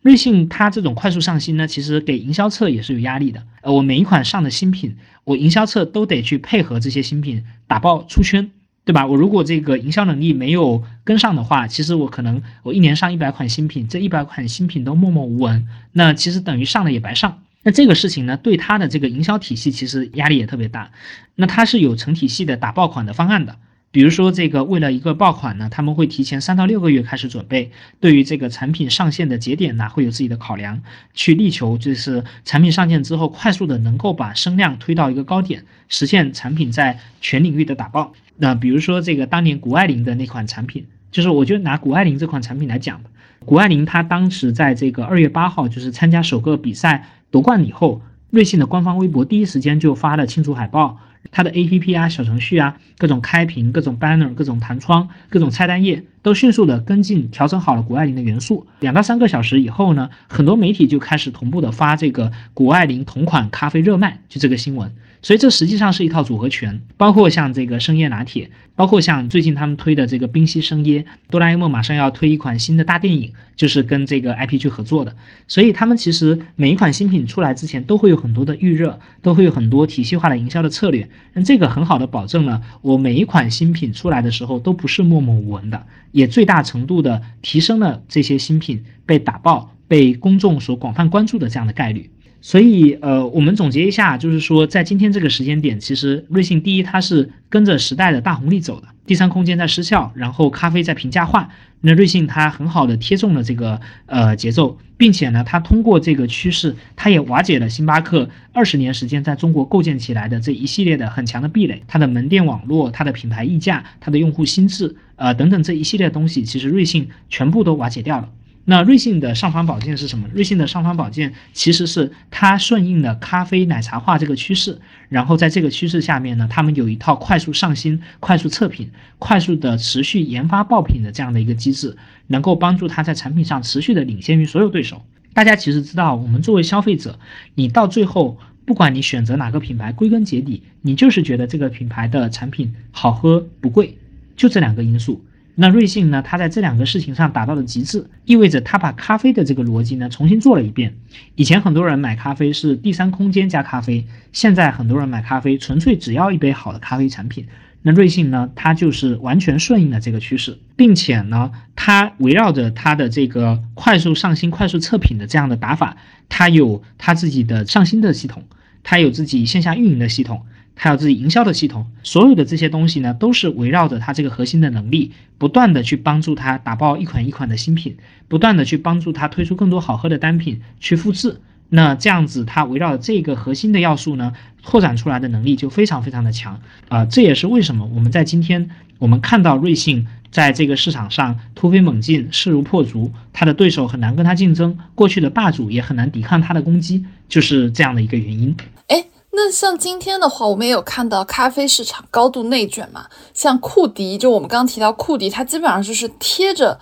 瑞幸它这种快速上新呢，其实给营销侧也是有压力的。呃，我每一款上的新品，我营销侧都得去配合这些新品打爆出圈。对吧？我如果这个营销能力没有跟上的话，其实我可能我一年上一百款新品，这一百款新品都默默无闻，那其实等于上了也白上。那这个事情呢，对他的这个营销体系其实压力也特别大。那他是有成体系的打爆款的方案的。比如说，这个为了一个爆款呢，他们会提前三到六个月开始准备，对于这个产品上线的节点呢，会有自己的考量，去力求就是产品上线之后，快速的能够把声量推到一个高点，实现产品在全领域的打爆。那比如说这个当年谷爱凌的那款产品，就是我就拿谷爱凌这款产品来讲，谷爱凌她当时在这个二月八号就是参加首个比赛夺冠以后，瑞幸的官方微博第一时间就发了庆祝海报。它的 A P P 啊、小程序啊、各种开屏、各种 banner、各种弹窗、各种菜单页，都迅速的跟进调整好了谷爱凌的元素。两到三个小时以后呢，很多媒体就开始同步的发这个谷爱凌同款咖啡热卖，就这个新闻。所以这实际上是一套组合拳，包括像这个生椰拿铁，包括像最近他们推的这个冰溪生椰，哆啦 A 梦马上要推一款新的大电影，就是跟这个 IP 去合作的。所以他们其实每一款新品出来之前，都会有很多的预热，都会有很多体系化的营销的策略。那这个很好的保证了我每一款新品出来的时候都不是默默无闻的，也最大程度的提升了这些新品被打爆、被公众所广泛关注的这样的概率。所以，呃，我们总结一下，就是说，在今天这个时间点，其实瑞幸第一，它是跟着时代的大红利走的。第三空间在失效，然后咖啡在平价化，那瑞幸它很好的贴中了这个呃节奏，并且呢，它通过这个趋势，它也瓦解了星巴克二十年时间在中国构建起来的这一系列的很强的壁垒，它的门店网络、它的品牌溢价、它的用户心智，呃等等这一系列东西，其实瑞幸全部都瓦解掉了。那瑞幸的尚方宝剑是什么？瑞幸的尚方宝剑其实是它顺应了咖啡奶茶化这个趋势，然后在这个趋势下面呢，他们有一套快速上新、快速测评、快速的持续研发爆品的这样的一个机制，能够帮助它在产品上持续的领先于所有对手。大家其实知道，我们作为消费者，你到最后不管你选择哪个品牌，归根结底你就是觉得这个品牌的产品好喝不贵，就这两个因素。那瑞幸呢？它在这两个事情上达到了极致，意味着它把咖啡的这个逻辑呢重新做了一遍。以前很多人买咖啡是第三空间加咖啡，现在很多人买咖啡纯粹只要一杯好的咖啡产品。那瑞幸呢？它就是完全顺应了这个趋势，并且呢，它围绕着它的这个快速上新、快速测评的这样的打法，它有它自己的上新的系统，它有自己线下运营的系统。还有自己营销的系统，所有的这些东西呢，都是围绕着它这个核心的能力，不断的去帮助它打爆一款一款的新品，不断的去帮助它推出更多好喝的单品去复制。那这样子，它围绕这个核心的要素呢，拓展出来的能力就非常非常的强啊！这也是为什么我们在今天我们看到瑞幸在这个市场上突飞猛进，势如破竹，它的对手很难跟它竞争，过去的霸主也很难抵抗它的攻击，就是这样的一个原因。哎。那像今天的话，我们也有看到咖啡市场高度内卷嘛。像库迪，就我们刚刚提到库迪，它基本上就是贴着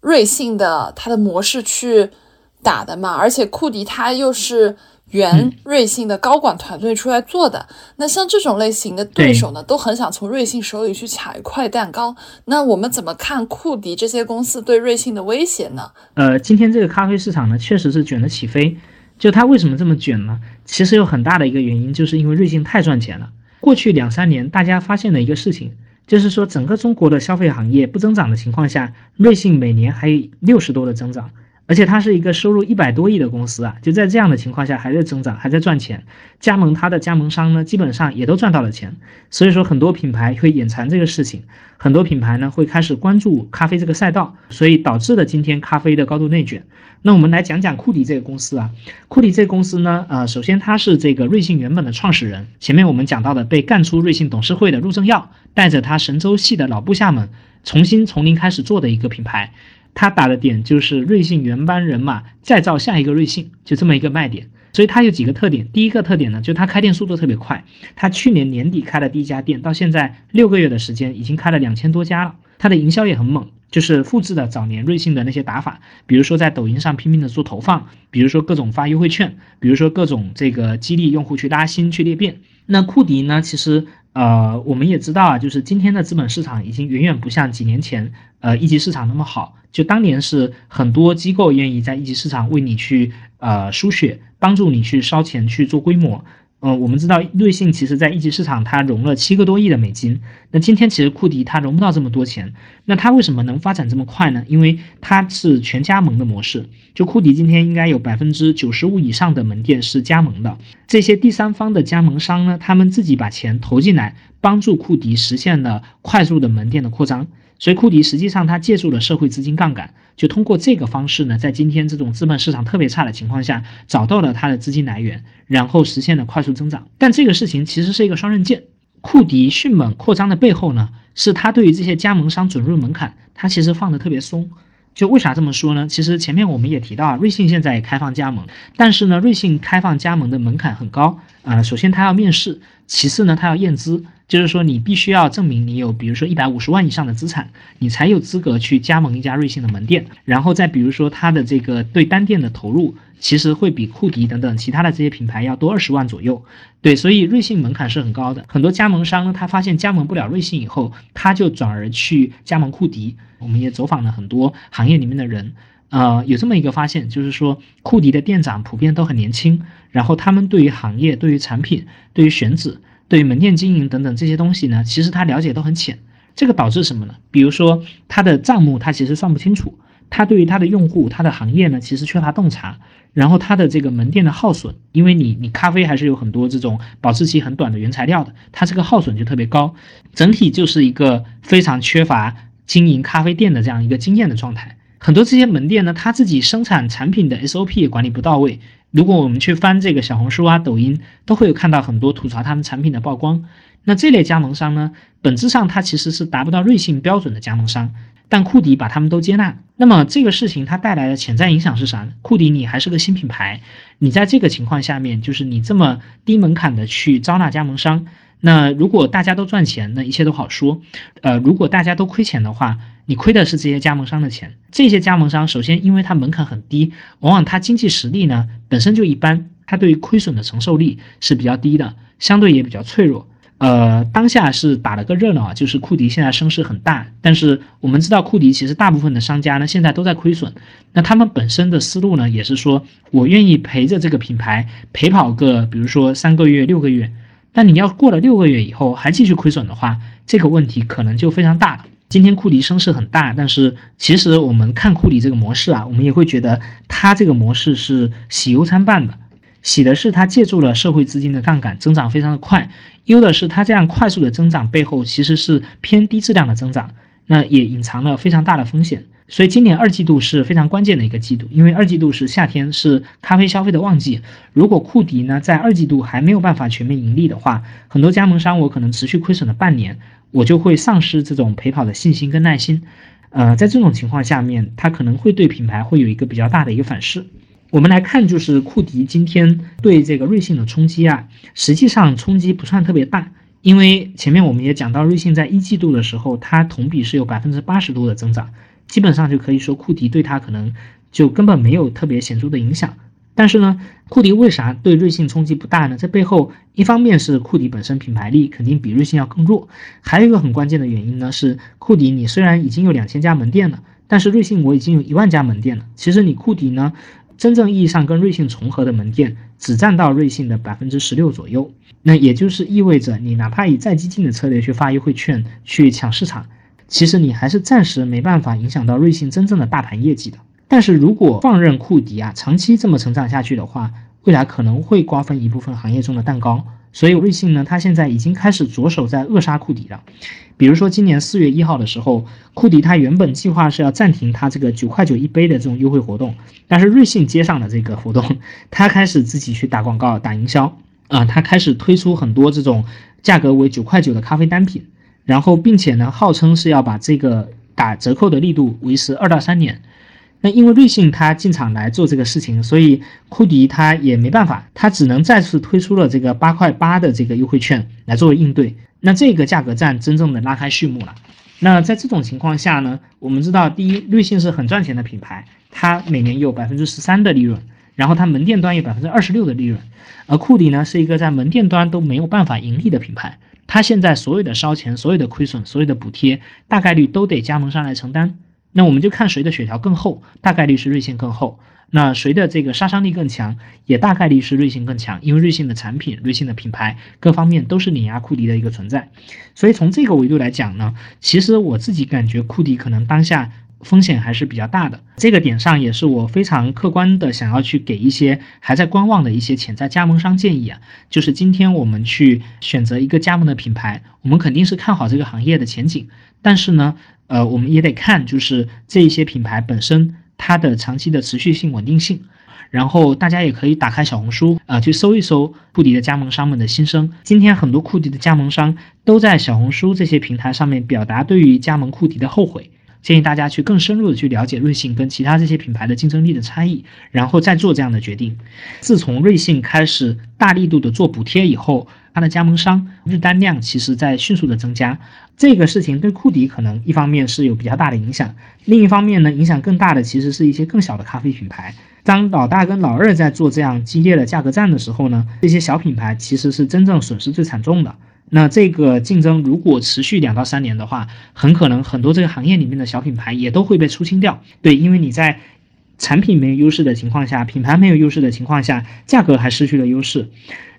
瑞幸的它的模式去打的嘛。而且库迪它又是原瑞幸的高管团队出来做的。那像这种类型的对手呢，都很想从瑞幸手里去抢一块蛋糕。那我们怎么看库迪这些公司对瑞幸的威胁呢？呃，今天这个咖啡市场呢，确实是卷得起飞。就它为什么这么卷呢？其实有很大的一个原因，就是因为瑞幸太赚钱了。过去两三年，大家发现了一个事情，就是说整个中国的消费行业不增长的情况下，瑞幸每年还有六十多的增长。而且它是一个收入一百多亿的公司啊，就在这样的情况下还在增长，还在赚钱。加盟它的加盟商呢，基本上也都赚到了钱。所以说很多品牌会眼馋这个事情，很多品牌呢会开始关注咖啡这个赛道，所以导致了今天咖啡的高度内卷。那我们来讲讲库迪这个公司啊，库迪这个公司呢，呃，首先它是这个瑞幸原本的创始人，前面我们讲到的被干出瑞幸董事会的陆正耀，带着他神州系的老部下们，重新从零开始做的一个品牌。他打的点就是瑞幸原班人马再造下一个瑞幸，就这么一个卖点。所以它有几个特点。第一个特点呢，就它开店速度特别快。它去年年底开了第一家店，到现在六个月的时间，已经开了两千多家了。它的营销也很猛，就是复制了早年瑞幸的那些打法，比如说在抖音上拼命的做投放，比如说各种发优惠券，比如说各种这个激励用户去拉新、去裂变。那库迪呢，其实。呃，我们也知道啊，就是今天的资本市场已经远远不像几年前，呃，一级市场那么好。就当年是很多机构愿意在一级市场为你去呃输血，帮助你去烧钱去做规模。嗯，我们知道瑞幸其实在一级市场它融了七个多亿的美金，那今天其实库迪它融不到这么多钱，那它为什么能发展这么快呢？因为它是全加盟的模式，就库迪今天应该有百分之九十五以上的门店是加盟的，这些第三方的加盟商呢，他们自己把钱投进来，帮助库迪实现了快速的门店的扩张。所以库迪实际上他借助了社会资金杠杆，就通过这个方式呢，在今天这种资本市场特别差的情况下，找到了他的资金来源，然后实现了快速增长。但这个事情其实是一个双刃剑，库迪迅猛扩张的背后呢，是他对于这些加盟商准入门槛，它其实放的特别松。就为啥这么说呢？其实前面我们也提到啊，瑞幸现在也开放加盟，但是呢，瑞幸开放加盟的门槛很高啊。首先它要面试，其次呢，它要验资。就是说，你必须要证明你有，比如说一百五十万以上的资产，你才有资格去加盟一家瑞幸的门店。然后再比如说，它的这个对单店的投入，其实会比库迪等等其他的这些品牌要多二十万左右。对，所以瑞幸门槛是很高的。很多加盟商呢，他发现加盟不了瑞幸以后，他就转而去加盟库迪。我们也走访了很多行业里面的人，呃，有这么一个发现，就是说库迪的店长普遍都很年轻，然后他们对于行业、对于产品、对于选址。对于门店经营等等这些东西呢，其实他了解都很浅，这个导致什么呢？比如说他的账目他其实算不清楚，他对于他的用户、他的行业呢，其实缺乏洞察。然后他的这个门店的耗损，因为你你咖啡还是有很多这种保质期很短的原材料的，它这个耗损就特别高，整体就是一个非常缺乏经营咖啡店的这样一个经验的状态。很多这些门店呢，他自己生产产品的 SOP 也管理不到位。如果我们去翻这个小红书啊、抖音，都会有看到很多吐槽他们产品的曝光。那这类加盟商呢，本质上它其实是达不到瑞幸标准的加盟商，但库迪把他们都接纳。那么这个事情它带来的潜在影响是啥？库迪你还是个新品牌，你在这个情况下面，就是你这么低门槛的去招纳加盟商。那如果大家都赚钱，那一切都好说。呃，如果大家都亏钱的话，你亏的是这些加盟商的钱。这些加盟商首先因为它门槛很低，往往它经济实力呢本身就一般，它对于亏损的承受力是比较低的，相对也比较脆弱。呃，当下是打了个热闹啊，就是库迪现在声势很大，但是我们知道库迪其实大部分的商家呢现在都在亏损，那他们本身的思路呢也是说我愿意陪着这个品牌陪跑个，比如说三个月、六个月。但你要过了六个月以后还继续亏损的话，这个问题可能就非常大了。今天库迪声势很大，但是其实我们看库迪这个模式啊，我们也会觉得它这个模式是喜忧参半的。喜的是它借助了社会资金的杠杆，增长非常的快；忧的是它这样快速的增长背后其实是偏低质量的增长，那也隐藏了非常大的风险。所以今年二季度是非常关键的一个季度，因为二季度是夏天，是咖啡消费的旺季。如果库迪呢在二季度还没有办法全面盈利的话，很多加盟商我可能持续亏损了半年，我就会丧失这种陪跑的信心跟耐心。呃，在这种情况下面，它可能会对品牌会有一个比较大的一个反噬。我们来看，就是库迪今天对这个瑞幸的冲击啊，实际上冲击不算特别大，因为前面我们也讲到，瑞幸在一季度的时候，它同比是有百分之八十多的增长。基本上就可以说，库迪对它可能就根本没有特别显著的影响。但是呢，库迪为啥对瑞幸冲击不大呢？这背后一方面是库迪本身品牌力肯定比瑞幸要更弱，还有一个很关键的原因呢是，库迪你虽然已经有两千家门店了，但是瑞幸我已经有一万家门店了。其实你库迪呢，真正意义上跟瑞幸重合的门店只占到瑞幸的百分之十六左右。那也就是意味着，你哪怕以再激进的策略去发优惠券去抢市场。其实你还是暂时没办法影响到瑞幸真正的大盘业绩的。但是如果放任库迪啊长期这么成长下去的话，未来可能会瓜分一部分行业中的蛋糕。所以瑞幸呢，它现在已经开始着手在扼杀库迪了。比如说今年四月一号的时候，库迪他原本计划是要暂停它这个九块九一杯的这种优惠活动，但是瑞幸接上了这个活动，他开始自己去打广告、打营销啊，他开始推出很多这种价格为九块九的咖啡单品。然后，并且呢，号称是要把这个打折扣的力度维持二到三年。那因为瑞幸它进场来做这个事情，所以库迪它也没办法，它只能再次推出了这个八块八的这个优惠券来作为应对。那这个价格战真正的拉开序幕了。那在这种情况下呢，我们知道，第一，瑞幸是很赚钱的品牌，它每年有百分之十三的利润，然后它门店端有百分之二十六的利润，而库迪呢是一个在门店端都没有办法盈利的品牌，它现在所有的烧钱、所有的亏损、所有的补贴，大概率都得加盟商来承担。那我们就看谁的血条更厚，大概率是瑞幸更厚。那谁的这个杀伤力更强，也大概率是瑞幸更强，因为瑞幸的产品、瑞幸的品牌各方面都是碾压库迪的一个存在。所以从这个维度来讲呢，其实我自己感觉库迪可能当下风险还是比较大的。这个点上也是我非常客观的想要去给一些还在观望的一些潜在加盟商建议啊，就是今天我们去选择一个加盟的品牌，我们肯定是看好这个行业的前景，但是呢，呃，我们也得看就是这一些品牌本身。它的长期的持续性、稳定性，然后大家也可以打开小红书啊，去搜一搜库迪的加盟商们的心声。今天很多库迪的加盟商都在小红书这些平台上面表达对于加盟库迪的后悔。建议大家去更深入的去了解瑞幸跟其他这些品牌的竞争力的差异，然后再做这样的决定。自从瑞幸开始大力度的做补贴以后，它的加盟商日单量其实在迅速的增加。这个事情对库迪可能一方面是有比较大的影响，另一方面呢，影响更大的其实是一些更小的咖啡品牌。当老大跟老二在做这样激烈的价格战的时候呢，这些小品牌其实是真正损失最惨重的。那这个竞争如果持续两到三年的话，很可能很多这个行业里面的小品牌也都会被出清掉。对，因为你在产品没有优势的情况下，品牌没有优势的情况下，价格还失去了优势。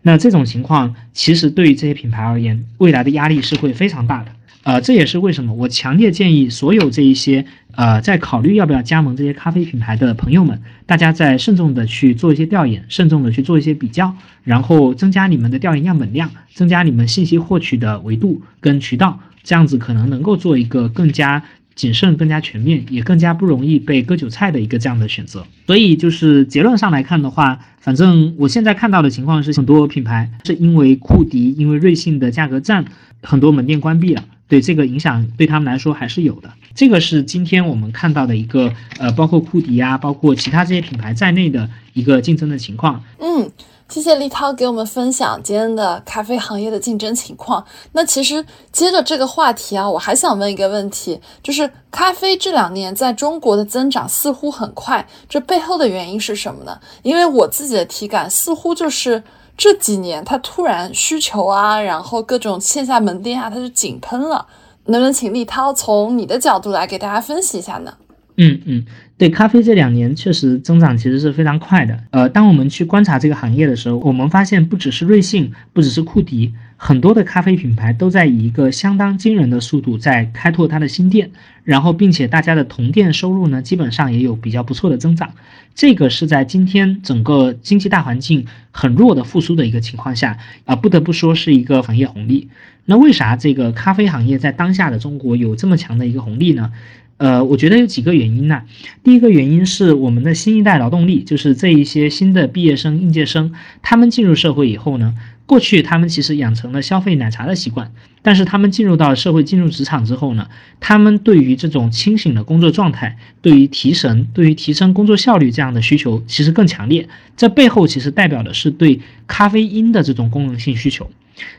那这种情况其实对于这些品牌而言，未来的压力是会非常大的。呃，这也是为什么我强烈建议所有这一些呃在考虑要不要加盟这些咖啡品牌的朋友们，大家在慎重的去做一些调研，慎重的去做一些比较，然后增加你们的调研样本量，增加你们信息获取的维度跟渠道，这样子可能能够做一个更加谨慎、更加全面，也更加不容易被割韭菜的一个这样的选择。所以就是结论上来看的话，反正我现在看到的情况是，很多品牌是因为库迪、因为瑞幸的价格战，很多门店关闭了。对这个影响对他们来说还是有的，这个是今天我们看到的一个呃，包括库迪啊，包括其他这些品牌在内的一个竞争的情况。嗯，谢谢立涛给我们分享今天的咖啡行业的竞争情况。那其实接着这个话题啊，我还想问一个问题，就是咖啡这两年在中国的增长似乎很快，这背后的原因是什么呢？因为我自己的体感似乎就是。这几年它突然需求啊，然后各种线下门店啊，它就井喷了。能不能请立涛从你的角度来给大家分析一下呢？嗯嗯，对，咖啡这两年确实增长其实是非常快的。呃，当我们去观察这个行业的时候，我们发现不只是瑞幸，不只是库迪，很多的咖啡品牌都在以一个相当惊人的速度在开拓它的新店，然后并且大家的同店收入呢，基本上也有比较不错的增长。这个是在今天整个经济大环境很弱的复苏的一个情况下啊，不得不说是一个行业红利。那为啥这个咖啡行业在当下的中国有这么强的一个红利呢？呃，我觉得有几个原因呢。第一个原因是我们的新一代劳动力，就是这一些新的毕业生、应届生，他们进入社会以后呢，过去他们其实养成了消费奶茶的习惯，但是他们进入到社会、进入职场之后呢，他们对于这种清醒的工作状态、对于提神、对于提升工作效率这样的需求其实更强烈。这背后其实代表的是对咖啡因的这种功能性需求。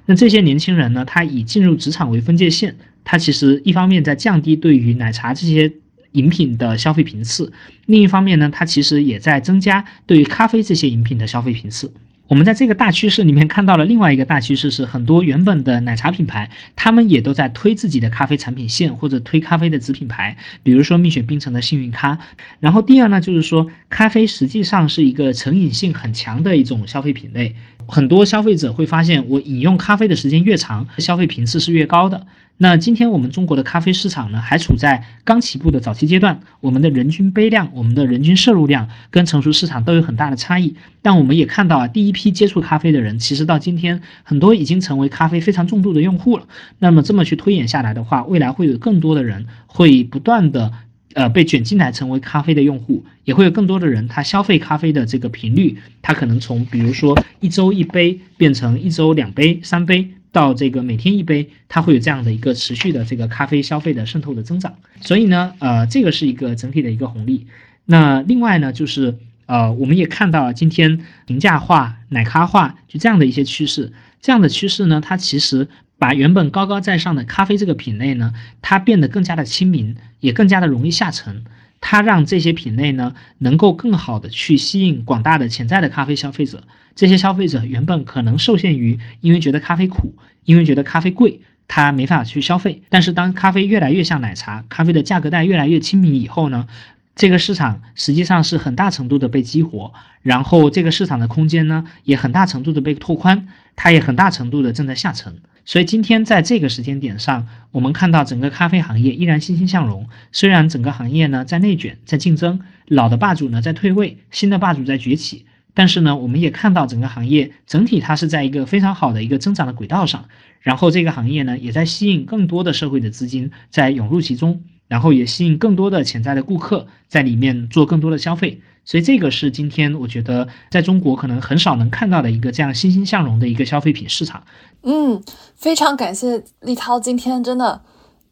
那这些年轻人呢，他以进入职场为分界线。他其实一方面在降低对于奶茶这些饮品的消费频次，另一方面呢，它其实也在增加对于咖啡这些饮品的消费频次。我们在这个大趋势里面看到了另外一个大趋势，是很多原本的奶茶品牌，他们也都在推自己的咖啡产品线或者推咖啡的子品牌，比如说蜜雪冰城的幸运咖。然后第二呢，就是说咖啡实际上是一个成瘾性很强的一种消费品类，很多消费者会发现，我饮用咖啡的时间越长，消费频次是越高的。那今天我们中国的咖啡市场呢，还处在刚起步的早期阶段，我们的人均杯量、我们的人均摄入量跟成熟市场都有很大的差异。但我们也看到啊，第一批接触咖啡的人，其实到今天很多已经成为咖啡非常重度的用户了。那么这么去推演下来的话，未来会有更多的人会不断的呃被卷进来成为咖啡的用户，也会有更多的人他消费咖啡的这个频率，他可能从比如说一周一杯变成一周两杯、三杯。到这个每天一杯，它会有这样的一个持续的这个咖啡消费的渗透的增长，所以呢，呃，这个是一个整体的一个红利。那另外呢，就是呃，我们也看到今天平价化、奶咖化就这样的一些趋势。这样的趋势呢，它其实把原本高高在上的咖啡这个品类呢，它变得更加的亲民，也更加的容易下沉。它让这些品类呢，能够更好的去吸引广大的潜在的咖啡消费者。这些消费者原本可能受限于，因为觉得咖啡苦，因为觉得咖啡贵，他没法去消费。但是当咖啡越来越像奶茶，咖啡的价格带越来越亲民以后呢，这个市场实际上是很大程度的被激活，然后这个市场的空间呢，也很大程度的被拓宽，它也很大程度的正在下沉。所以今天在这个时间点上，我们看到整个咖啡行业依然欣欣向荣。虽然整个行业呢在内卷、在竞争，老的霸主呢在退位，新的霸主在崛起，但是呢，我们也看到整个行业整体它是在一个非常好的一个增长的轨道上。然后这个行业呢也在吸引更多的社会的资金在涌入其中，然后也吸引更多的潜在的顾客在里面做更多的消费。所以这个是今天我觉得在中国可能很少能看到的一个这样欣欣向荣的一个消费品市场。嗯，非常感谢立涛今天真的，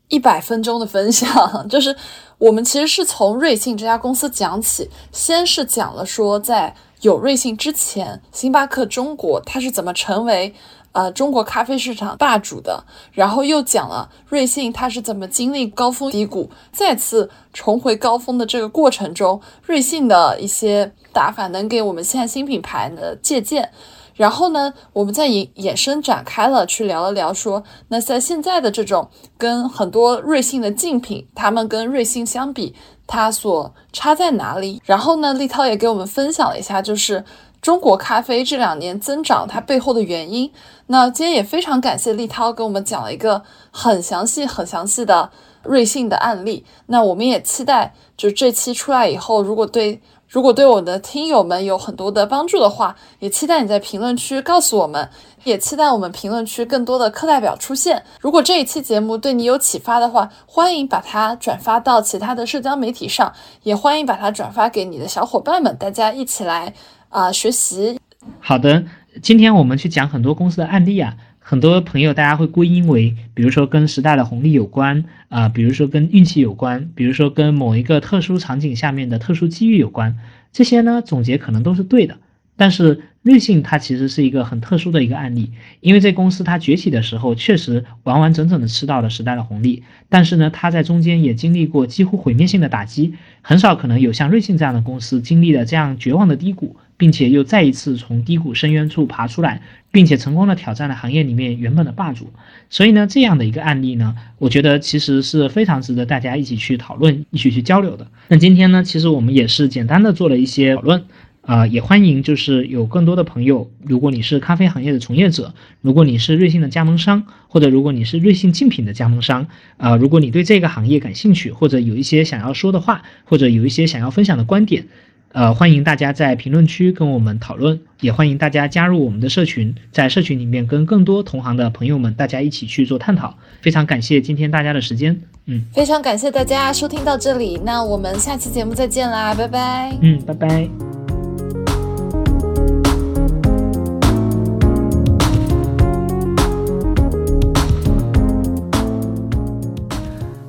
一百分钟的分享。就是我们其实是从瑞幸这家公司讲起，先是讲了说在有瑞幸之前，星巴克中国它是怎么成为。呃，中国咖啡市场霸主的，然后又讲了瑞幸它是怎么经历高峰低谷，再次重回高峰的这个过程中，瑞幸的一些打法能给我们现在新品牌的借鉴。然后呢，我们再引衍生展开了去聊了聊，说那在现在的这种跟很多瑞幸的竞品，他们跟瑞幸相比，它所差在哪里？然后呢，立涛也给我们分享了一下，就是。中国咖啡这两年增长，它背后的原因。那今天也非常感谢立涛给我们讲了一个很详细、很详细的瑞幸的案例。那我们也期待，就这期出来以后，如果对如果对我的听友们有很多的帮助的话，也期待你在评论区告诉我们，也期待我们评论区更多的课代表出现。如果这一期节目对你有启发的话，欢迎把它转发到其他的社交媒体上，也欢迎把它转发给你的小伙伴们，大家一起来。啊，学习好的。今天我们去讲很多公司的案例啊，很多朋友大家会归因为，比如说跟时代的红利有关啊，比如说跟运气有关，比如说跟某一个特殊场景下面的特殊机遇有关。这些呢，总结可能都是对的。但是瑞幸它其实是一个很特殊的一个案例，因为这公司它崛起的时候确实完完整整的吃到了时代的红利，但是呢，它在中间也经历过几乎毁灭性的打击，很少可能有像瑞幸这样的公司经历了这样绝望的低谷。并且又再一次从低谷深渊处爬出来，并且成功的挑战了行业里面原本的霸主。所以呢，这样的一个案例呢，我觉得其实是非常值得大家一起去讨论、一起去交流的。那今天呢，其实我们也是简单的做了一些讨论，啊，也欢迎就是有更多的朋友，如果你是咖啡行业的从业者，如果你是瑞幸的加盟商，或者如果你是瑞幸竞品的加盟商，啊，如果你对这个行业感兴趣，或者有一些想要说的话，或者有一些想要分享的观点。呃，欢迎大家在评论区跟我们讨论，也欢迎大家加入我们的社群，在社群里面跟更多同行的朋友们大家一起去做探讨。非常感谢今天大家的时间，嗯，非常感谢大家收听到这里，那我们下期节目再见啦，拜拜，嗯，拜拜。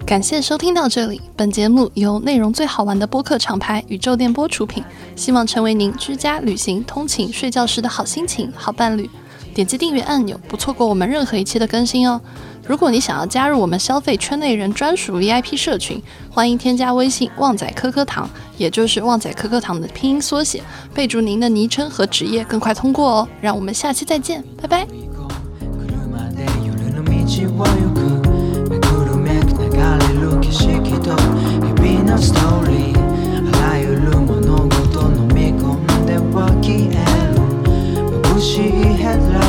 感谢收听到这里，本节目由内容最好玩的播客厂牌宇宙电波出品，希望成为您居家、旅行、通勤、睡觉时的好心情、好伴侣。点击订阅按钮，不错过我们任何一期的更新哦。如果你想要加入我们消费圈内人专属 VIP 社群，欢迎添加微信“旺仔可可糖”，也就是“旺仔可可糖”的拼音缩写，备注您的昵称和职业，更快通过哦。让我们下期再见，拜拜。と日々のストーリー。あらゆる物事飲み込んでは消える。眩しいヘッドライト